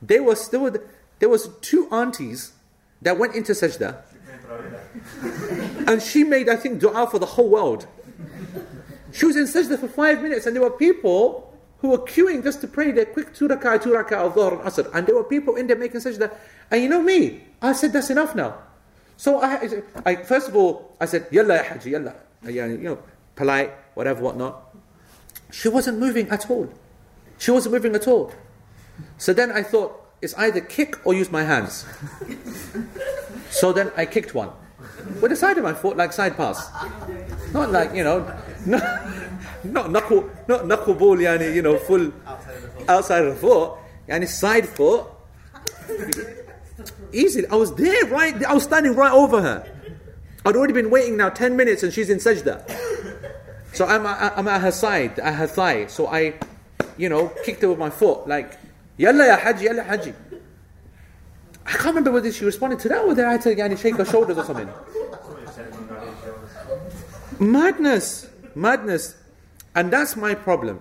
A: They was, there, there was two aunties that went into sajda. And she made, I think, dua for the whole world. She was in sajda for five minutes, and there were people who were queuing just to pray their quick two rak'ah, two rak'ah of Dhuhr and Asr. And there were people in there making sajda. And you know me, I said, that's enough now. So I, I first of all, I said, Yalla ya Haji, Yalla. Uh, you know, polite, whatever, whatnot. She wasn't moving at all. She wasn't moving at all. So then I thought, it's either kick or use my hands. [laughs] So then I kicked one. With the side of my foot, like side pass. Not like, you know, [laughs] not, not knuckle, not knuckle ball, yani, you know, full outside of the foot. Yani side foot. Easy. I was there, right? I was standing right over her. I'd already been waiting now 10 minutes and she's in sajda. So I'm, I'm at her side, at her thigh. So I, you know, kicked her with my foot, like, Yalla ya Haji, Yalla Haji. I can't remember whether she responded to that or whether I had to yani, shake her shoulders or something.
D: Somebody said one guy didn't show us.
A: Madness, madness. And that's my problem.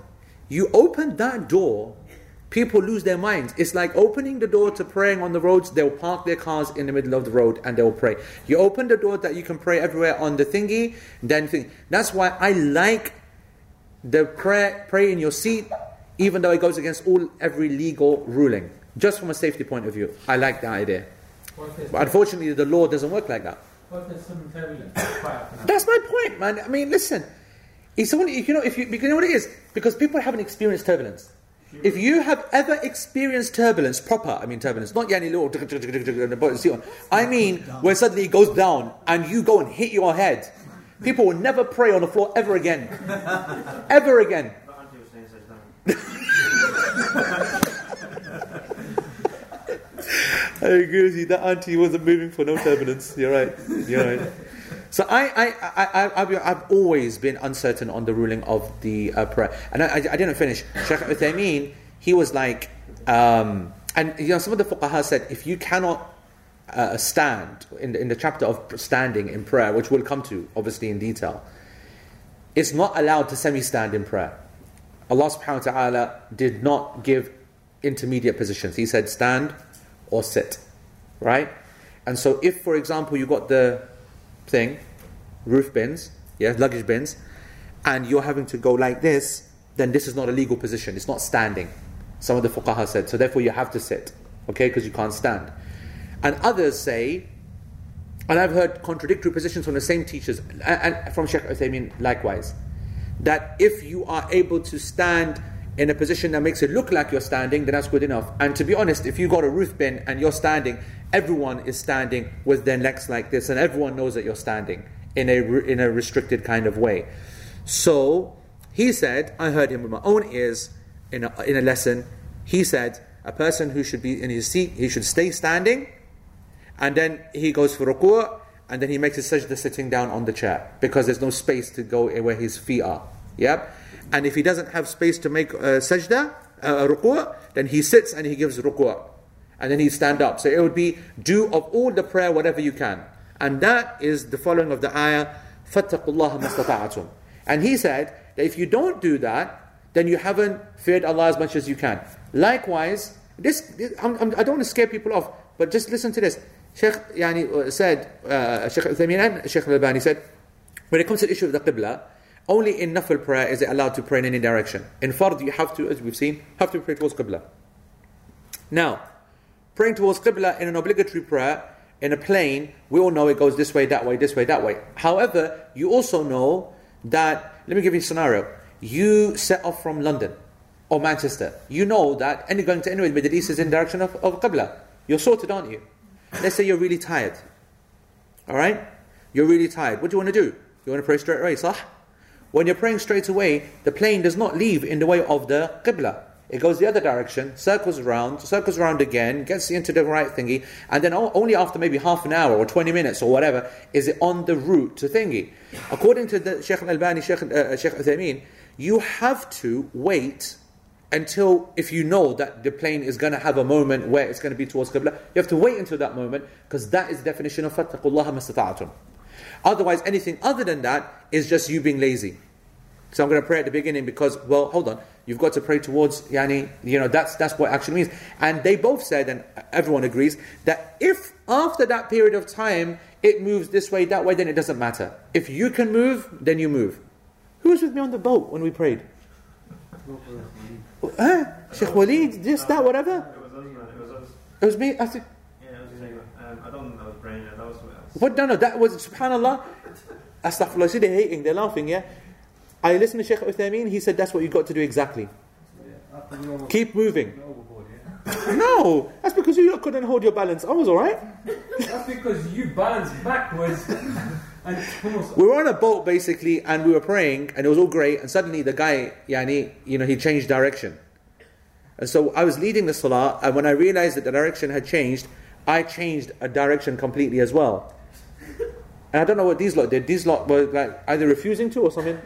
A: You open that door, people lose their minds. It's like opening the door to praying on the roads, they'll park their cars in the middle of the road and they'll pray. You open the door that you can pray everywhere on the thingy, then thing. That's why I like the prayer, pray in your seat, even though it goes against all every legal ruling. Just from a safety point of view, I like that idea.
J: What if there's
A: But unfortunately, the law doesn't work like that.
J: What there's some turbulence?
A: That's my point, man. I mean, listen. It's only, you know, if you, you know what it is? Because people haven't experienced turbulence. If you have ever experienced turbulence, proper, I mean turbulence, not any little, I mean where suddenly it goes down and you go and hit your head. People will never pray on the floor ever again. [laughs] ever again.
D: But Auntie was saying says no. [laughs]
A: I agree with you. That auntie wasn't moving for no turbulence. You're right. You're right. So I, I, I, I, I've, I've always been uncertain on the ruling of the uh, prayer, and I, I, I didn't finish. Sheikh Uthaymeen, he was like, um, and you know, some of the fuqaha said if you cannot uh, stand in the, in the chapter of standing in prayer, which we'll come to obviously in detail, it's not allowed to semi-stand in prayer. Allah Subhanahu wa Taala did not give intermediate positions. He said stand or sit, right? And so, if for example you got the thing, roof bins, yeah, luggage bins, and you're having to go like this, then this is not a legal position. It's not standing. Some of the fuqaha said. So therefore you have to sit, okay, because you can't stand. And others say, and I've heard contradictory positions from the same teachers, and, from Sheikh Uthaymeen likewise, that if you are able to stand in a position that makes it look like you're standing, then that's good enough. And to be honest, if you got a roof bin and you're standing, everyone is standing with their legs like this, and everyone knows that you're standing in a in a restricted kind of way. So he said, I heard him with my own ears in a, in a lesson. He said, a person who should be in his seat, he should stay standing, and then he goes for ruku', and then he makes his sajda sitting down on the chair because there's no space to go where his feet are. Yep. And if he doesn't have space to make uh, sajda, uh, ruku', then he sits and he gives ruku' and then he'd stand up. So it would be do of all the prayer whatever you can. And that is the following of the ayah, فَاتَّقُوا Mustata'atum." And he said that if you don't do that, then you haven't feared Allah as much as you can. Likewise, this, this I'm, I'm, I do not want to scare people off, but just listen to this. Sheikh yani, uh, said, uh, Sheikh Uthaymeen and Sheikh Albani said, when it comes to the issue of the Qibla, only in Nafil prayer is it allowed to pray in any direction. In Fard, you have to, as we've seen, have to pray towards Qibla. Now, praying towards qibla in an obligatory prayer, in a plane, we all know it goes this way, that way, this way, that way. However, you also know that, let me give you a scenario. You set off from London or Manchester. You know that any going to anywhere in the Middle East is in the direction of, of qibla. You're sorted, aren't you? Let's say you're really tired. Alright? You're really tired. What do you want to do? You want to pray straight away, sah? When you're praying straight away, the plane does not leave in the way of the qibla. It goes the other direction, circles around, circles around again, gets into the right thingy, and then only after maybe half an hour or 20 minutes or whatever is it on the route to thingy. According to the Sheikh Albani, Sheikh, uh, uh, Sheikh Uthaymeen, you have to wait until if you know that the plane is going to have a moment where it's going to be towards Qibla, you have to wait until that moment because that is the definition of fattakullah mastata'atum. Otherwise, anything other than that is just you being lazy. So I'm going to pray at the beginning because, well, hold on you've got to pray towards, yani, you know, that's, that's what actually means. And they both said, and everyone agrees, that if after that period of time it moves this way, that way, then it doesn't matter. If you can move, then you move. Who was with me on the boat when we prayed? Huh? Sheikh Waleed, this, that, whatever?
D: It was us. It was us.
A: It was me. I said,
D: Yeah, it was. Um, I don't know I was praying. That was something else.
A: what? No, no, that was, subhanAllah. Astaghfirullah. See, they're hating, they're laughing, yeah? I listened to Sheikh Uthaymeen, he said that's what you've got to do exactly.
K: Almost
A: Keep moving.
K: yeah? [laughs]
A: No, that's because you couldn't hold your balance. I was alright.
K: That's because you balanced backwards. [laughs]
A: We were on a boat basically, and we were praying, and it was all great. And suddenly, the guy, yani, you know, he changed direction. And so I was leading the salah, and when I realized that the direction had changed, I changed a direction completely as well. And I don't know what these lot did. These lot were like either refusing to or something.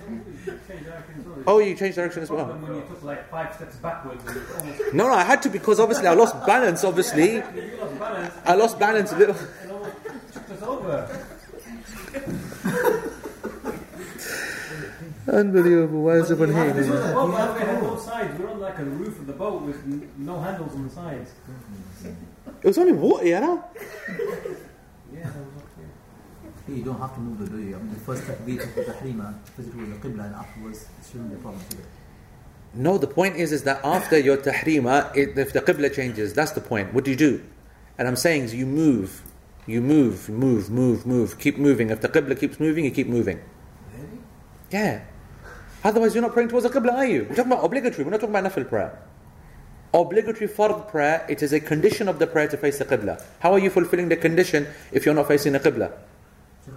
A: Oh, you changed direction as well.
K: When you took like five steps backwards almost.
A: No, no, I had to because obviously I lost balance. Obviously, [laughs]
K: You lost balance.
A: I lost balance a little.
K: and almost tipped us over. [laughs]
A: Unbelievable. Why is everyone
K: This was
A: hating?
K: a boat, by the way, had no sides. We were on like a roof of the boat with n- no handles on the sides.
A: It was only water. [laughs]
K: Yeah, okay.
B: You don't have to move the? I mean, the first takbir of the tahrima, visit with the qibla, and afterwards it shouldn't be a problem.
A: No, the point is, is that after your tahrima, it, if the qibla changes, that's the point. What do you do? And I'm saying is you move. You move, move, move, move. Keep moving. If the qibla keeps moving, you keep moving.
F: Really?
A: Yeah. Otherwise, you're not praying towards the qibla, are you? We're talking about obligatory. We're not talking about nafil prayer. Obligatory fard prayer, it is a condition of the prayer to face the qibla. How are you fulfilling the condition if you're not facing the qibla?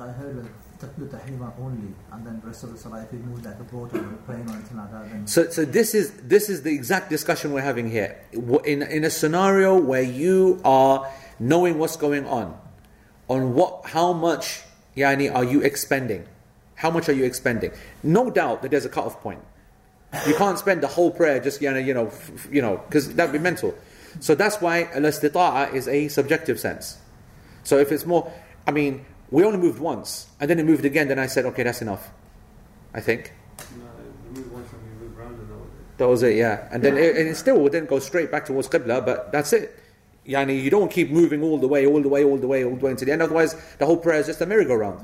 B: I heard tahlima only, and then rest of the salah, if you move like a boat or a plane or anything like that, then
A: So, so this is this is the exact discussion we're having here. In in a scenario where you are knowing what's going on, on what how much yani are you expending? How much are you expending? No doubt that there's a cutoff point. You can't spend the whole prayer just you know f- f- you know because that'd be mental. So that's why al-istita'a is a subjective sense. So if it's more, I mean, we only moved once and then it moved again. Then I said, okay, that's enough. I think.
K: No, you once and you move round and all that.
A: That was it, yeah. And then it, and it still wouldn't go straight back towards Qibla, but that's it. Yani, you don't keep moving all the way, all the way, all the way, all the way into the end. Otherwise, the whole prayer is just a merry-go-round.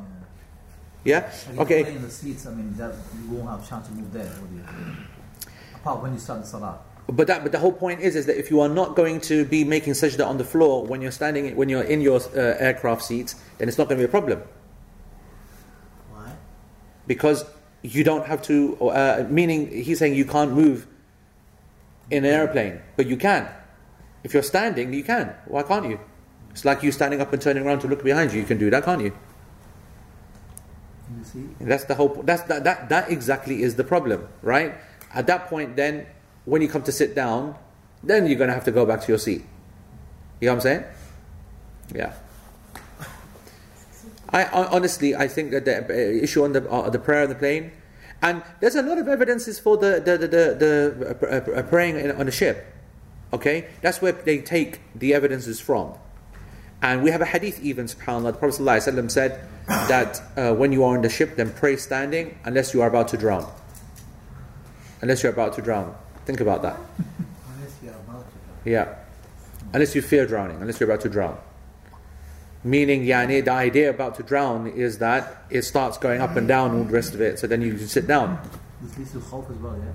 A: Yeah?
B: When you
A: Okay.
B: in the seats, I mean, that you won't have chance to move there, would you? Apart when you start the salah.
A: But that, but the whole point is, is that if you are not going to be making sajda on the floor when you're standing, when you're in your uh, aircraft seat, then it's not going to be a problem
F: Why?
A: because you don't have to. Uh, meaning, he's saying you can't move in an airplane, but you can. If you're standing, you can. Why can't you? It's like you standing up and turning around to look behind you. You can do that, can't you?
B: You see?
A: And that's the whole. That's that, that. That exactly is the problem, right? At that point, then when you come to sit down, then you're going to have to go back to your seat. You know what I'm saying? Yeah. I, I honestly, I think that the uh, issue on the uh, the prayer on the plane, and there's a lot of evidences for the the the, the, the uh, uh, praying in, on a ship. Okay, that's where they take the evidences from. And we have a hadith even, subhanAllah, the Prophet ﷺ said [coughs] that uh, when you are on the ship, then pray standing unless you are about to drown. Unless you're about to drown. Think about that.
F: Unless you're about to.
A: Yeah. Unless you fear drowning, unless you're about to drown. Meaning, yani, the idea about to drown is that it starts going up and down all the rest of it, so then you can sit down.
B: This leads to khawf as well, yeah?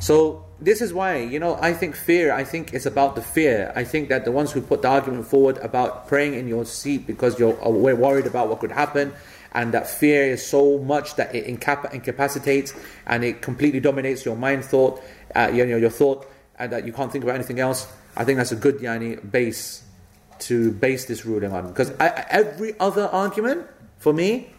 A: So this is why, you know, I think fear, I think it's about the fear. I think that the ones who put the argument forward about praying in your seat because you're we're worried about what could happen, and that fear is so much that it incap- incapacitates and it completely dominates your mind thought, uh, you know, your thought, and that you can't think about anything else. I think that's a good yani base to base this ruling on because I, every other argument for me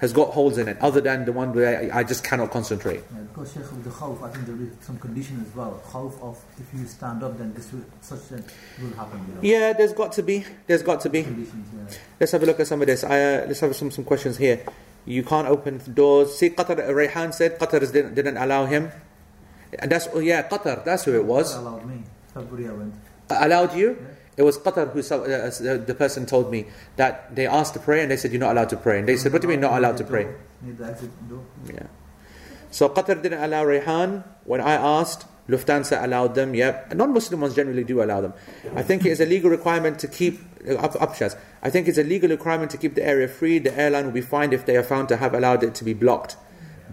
A: has got holes in it, other than the one where I, I just cannot concentrate.
B: Yeah, because Sheikh, with the khawf, I think there is some condition as well. Khawf of if you stand up, then this will, such a will happen, you know?
A: Yeah, there's got to be. There's got to be.
B: Conditions, yeah.
A: Let's have a look at some of this. I, uh, let's have some, some questions here. You can't open doors. See, Qatar, Rayhan said Qatar didn't, didn't allow him. And that's, oh yeah, Qatar, that's who it was.
B: Allowed me. Went.
A: Allowed you?
B: Yeah.
A: It was Qatar who, uh, uh, the person told me that they asked to pray and they said, You're not allowed to pray. And they said, What do you mean, not allowed to pray?
B: Need the exit door.
A: Yeah. So Qatar didn't allow Rayhan. When I asked, Lufthansa allowed them. Yep. Non-Muslim ones generally do allow them. I think it is a legal requirement to keep uh, up, upshas. I think it's a legal requirement to keep the area free. The airline will be fined if they are found to have allowed it to be blocked.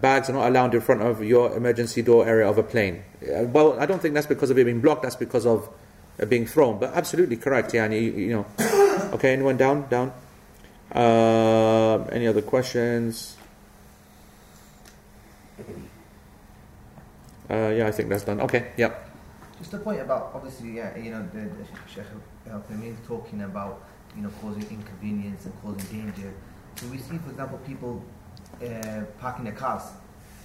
A: Bags are not allowed in front of your emergency door area of a plane. Uh, well, I don't think that's because of it being blocked. That's because of uh, being thrown. But absolutely correct. Yeah, you, you know. [coughs] Okay, anyone down? Down. Uh, any other questions? Uh, yeah, I think that's done. Okay, yep.
H: Just a point about obviously, yeah, you know, the, the Sheikh Al-Uthaymeen talking about you know causing inconvenience and causing danger. So we see, for example, people uh, parking their cars,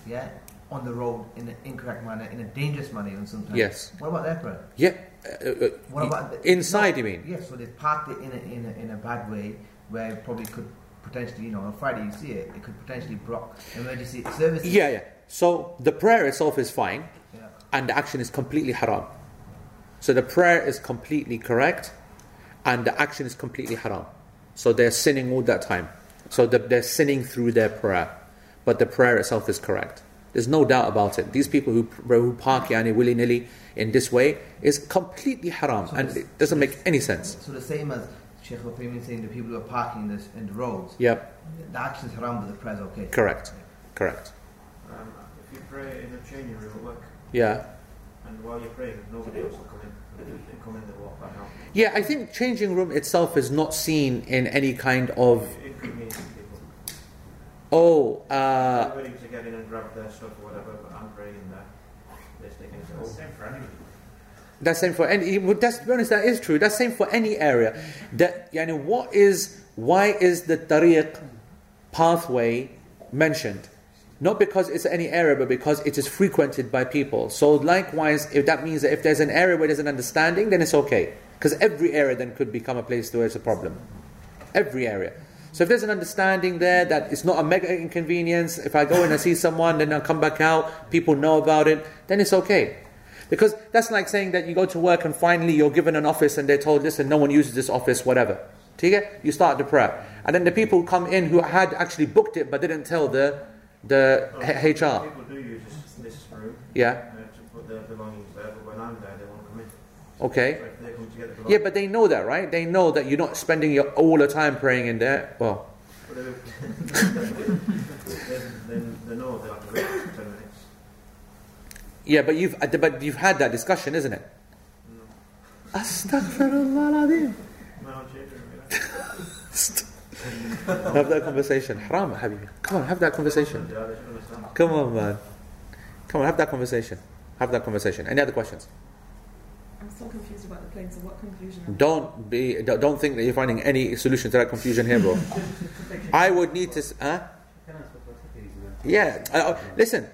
H: yeah, on the road in an incorrect manner, in a dangerous manner, even sometimes.
A: Yes.
H: What about their prayer?
A: Yeah. Uh, uh,
H: What about the,
A: inside?
H: no,
A: You mean?
H: Yes. So they parked it in a, in a in a bad way where it probably could potentially, you know, on Friday you see it, it could potentially block emergency services.
A: Yeah, yeah. So the prayer itself is fine,
H: Yeah.
A: and the action is completely haram. So the prayer is completely correct, and the action is completely haram. So they're sinning all that time. So the, they're sinning through their prayer, but the prayer itself is correct. There's no doubt about it. These people who who park yani willy nilly in this way is completely haram,
H: So
A: and
H: this-
A: it doesn't make any sense.
H: So the same as Sheikh Al-Uthaymeen saying the people who are parking this in the roads,
A: Yep,
H: the action is haram, but the prayer is okay.
A: correct, correct.
D: Um, if you pray in a changing room at work,
A: Yeah.
D: and while you're praying, nobody else will come in they come in, they walk back out.
A: Yeah, I think changing room itself is not seen in any kind of
D: It people.
A: oh uh,
D: Everybody to get in and grab their stuff or whatever, but I'm praying in there. They stick into
E: the same for anybody.
A: That's same for any. well, That's to be honest, that is true. That's same for any area. That yani, what is why is the tariq pathway mentioned? Not because it's any area, but because it is frequented by people. So likewise, if that means that if there's an area where there's an understanding, then it's okay. Because every area then could become a place where it's a problem. Every area. So if there's an understanding there that it's not a mega inconvenience, if I go in and see someone, then I'll come back out, people know about it, then it's okay. Because that's like saying that you go to work and finally you're given an office and they're told, listen, no one uses this office, whatever. You start the prayer. And then the people come in who had actually booked it but didn't tell the, the HR.
D: People do use this, this room
A: Yeah?
D: uh, to put their belongings there, but when I'm there, they won't come in.
A: Okay.
D: So if they come to get the
A: Yeah, but they know that, right? They know that you're not spending your all the time praying in there. Well,
D: then, [laughs] then they know they have to wait 10 minutes.
A: yeah, but you've uh, but you've had that discussion, isn't it?
D: No.
A: Astaghfirullah al-azim.
D: No, I'm changing, [laughs]
A: Have that conversation. Haram, Habibi. Come on, have that conversation.
D: Yeah, they should understand.
A: Come on, man. Come on, have that conversation. Have that conversation. Any other questions?
C: I'm so confused about the plane. So what conclusion? am
A: Don't be. don't- Don't think that you're finding any solution to that confusion here, bro. [laughs] I would need to. s- Huh? Yeah. Uh, uh, listen,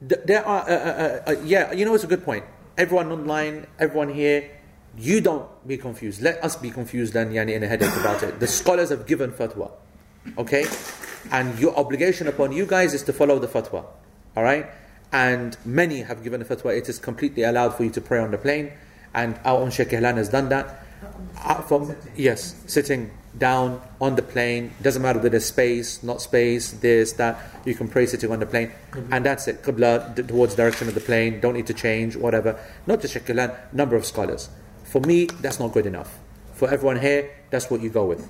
A: there are. Uh, uh, uh, yeah, you know, it's a good point. Everyone online, everyone here, you don't be confused. Let us be confused and yani, in a headache about it. The scholars have given fatwa, okay, and your obligation upon you guys is to follow the fatwa, all right. And many have given a fatwa. It is completely allowed for you to pray on the plane, and our own Sheikh Ihlan has done that. Uh, from yes, sitting down on the plane. Doesn't matter whether there's space, not space, this, that. You can pray sitting on the plane, and that's it. Qibla d- towards direction of the plane. Don't need to change, whatever. Not just Sheikh Ihlan, number of scholars. For me, that's not good enough. For everyone here, that's what you go with.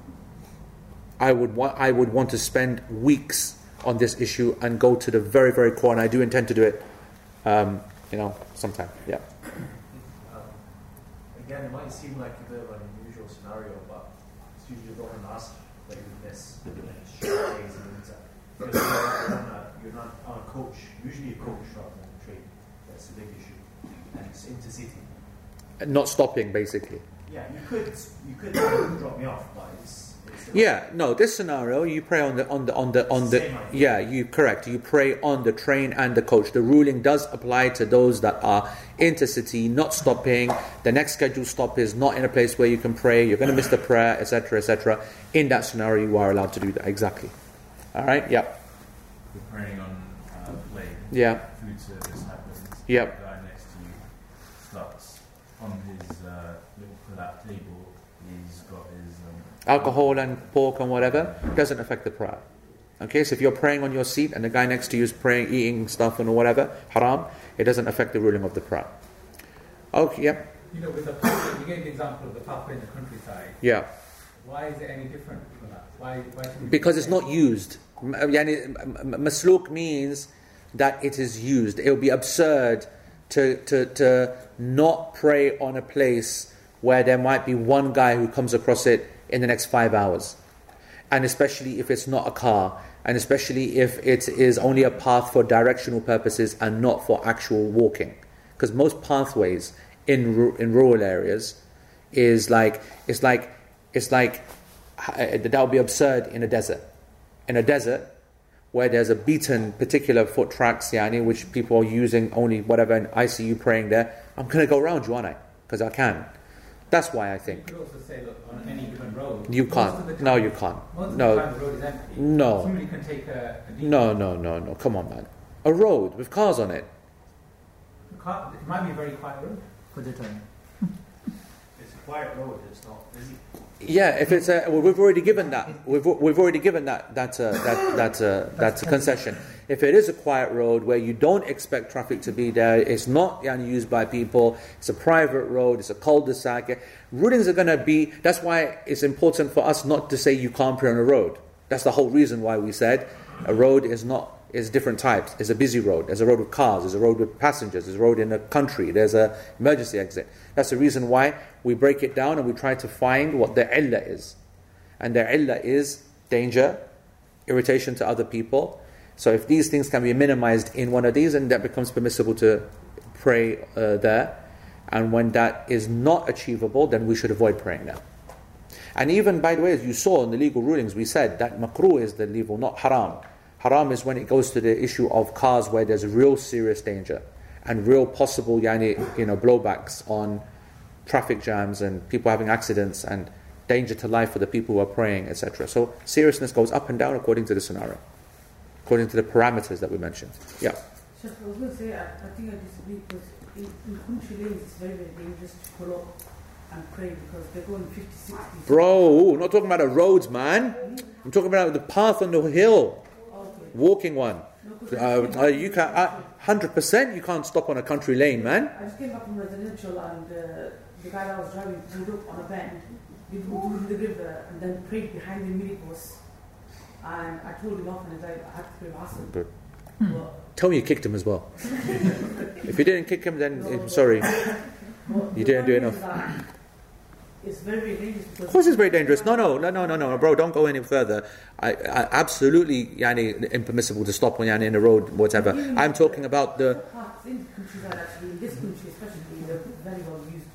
A: I would want, I would want to spend weeks on this issue and go to the very, very core, and I do intend to do it. Um, you know, sometime. Yeah.
E: Again, it might seem like a bit of an unusual scenario, but it's usually the one asked that you would miss like short days in winter. Because you're, a, you're not on a coach, usually a coach rather than a train. That's a big issue. And it's intercity.
A: Not stopping, basically.
E: Yeah, you could you could drop me off, but it's, it's still-
A: Yeah, no. This scenario, you pray on the on the on the on the.
E: Same.
A: Yeah, you correct. You pray on the train and the coach. The ruling does apply to those that are intercity, not stopping. The next scheduled stop is not in a place where you can pray. You're going to miss the prayer, etc., etc. In that scenario, you are allowed to do that. Exactly. All right. Yeah.
L: We're praying on uh, plane.
A: Yeah.
L: Food service happens.
A: Yep.
L: The guy next to you starts on his uh, little pull-out table. He's got his. Um,
A: Alcohol and pork and whatever doesn't affect the prayer. Okay, so if you're praying on your seat and the guy next to you is praying, eating stuff and whatever, haram, it doesn't affect the ruling of the prayer. Okay. Yeah.
M: You know, with the pathway, you gave the example of the pathway in the countryside.
A: Yeah.
M: Why is it any different from that? Why? why
A: Because it's not used. Yani, Masluk means that it is used. It would be absurd to, to, to not pray on a place where there might be one guy who comes across it in the next five hours. And especially if it's not a car, and especially if it is only a path for directional purposes and not for actual walking. Because most pathways in, in rural areas is like, it's like, it's like, uh, that would be absurd in a desert. In a desert, where there's a beaten particular foot tracks, yani, which people are using only whatever, I see you praying there, I'm going to go around you, aren't I? Because I can. That's why I
M: You
A: think.
M: could also say, look, on any given road.
A: You can't.
M: time-
A: No, you can't.
M: Most
A: No.
M: of the time the road is empty.
A: No.
M: Somebody can take a, a.
A: No, no, no, no. Come on, man. A road with cars on it.
M: The car- It might be a very quiet road.
B: Vegetarian. [laughs]
E: It's a quiet road. It's not busy.
A: Yeah, if it's a, well, we've already given that. We've, we've already given that that uh, that that uh, a concession. If it is a quiet road where you don't expect traffic to be there, it's not used by people. It's a private road. It's a cul-de-sac. Rulings are going to be. That's why it's important for us not to say you can't pray on a road. That's the whole reason why we said a road is not is different types. There's a busy road, there's a road with cars, there's a road with passengers, there's a road in a country, there's a emergency exit. That's the reason why we break it down and we try to find what the illah is. And the illah is danger, irritation to other people. So if these things can be minimized in one of these, then that becomes permissible to pray uh, there. And when that is not achievable, then we should avoid praying there. And even, by the way, as you saw in the legal rulings, we said that makruh is the legal, not haram. Haram is when it goes to the issue of cars where there's real serious danger and real possible yani, you know, blowbacks on traffic jams and people having accidents and danger to life for the people who are praying, etc. So seriousness goes up and down according to the scenario, according to the parameters that we mentioned. Yeah.
I: I was going to say, I, I think I disagree because in, in country it's very, very dangerous to pull up and pray because they're going 50, 60.
A: Bro, not talking about the roads, man. I'm talking about the path on the hill. Walking one.
I: No,
A: Uh,
I: just came back
A: you can, uh, 100% you can't stop on a country lane, man.
I: I just came back from residential and uh, the guy that was driving pulled up on a bend, we moved to the river and then prayed behind the minibus. And I told him off and I I had to pray Hassan.
A: Good.
I: But,
A: Tell me you kicked him as well. [laughs] if you didn't kick him, then I'm sorry.
I: but
A: You didn't do enough.
I: It's very, dangerous.
A: Of course, it's very dangerous. No, no, no, no, no, no, bro. Don't go any further. I, I absolutely, yani, impermissible to stop on you're in the road, whatever. I'm talking about the
I: in the countryside actually, in this country especially, they're very well used.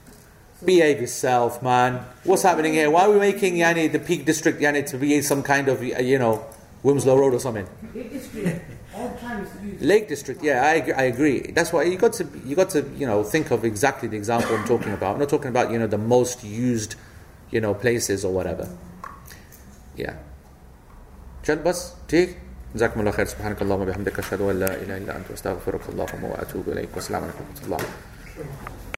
I: So
A: behave yourself, man. What's happening here? Why are we making yani the Peak District yani to be some kind of you know Wimslow Road or something?
I: District, all the time is used.
A: Lake District, yeah, I, agree- I agree. That's why you got to you got to you know think of exactly the example I'm talking about. I'm not talking about you know the most used you know places or whatever. Yeah. جد بس تيك جزاكم الله خير سبحانك اللهم وبحمدك اشهد ان لا اله الا انت استغفرك اللهم واتوب اليك والسلام عليكم ورحمه الله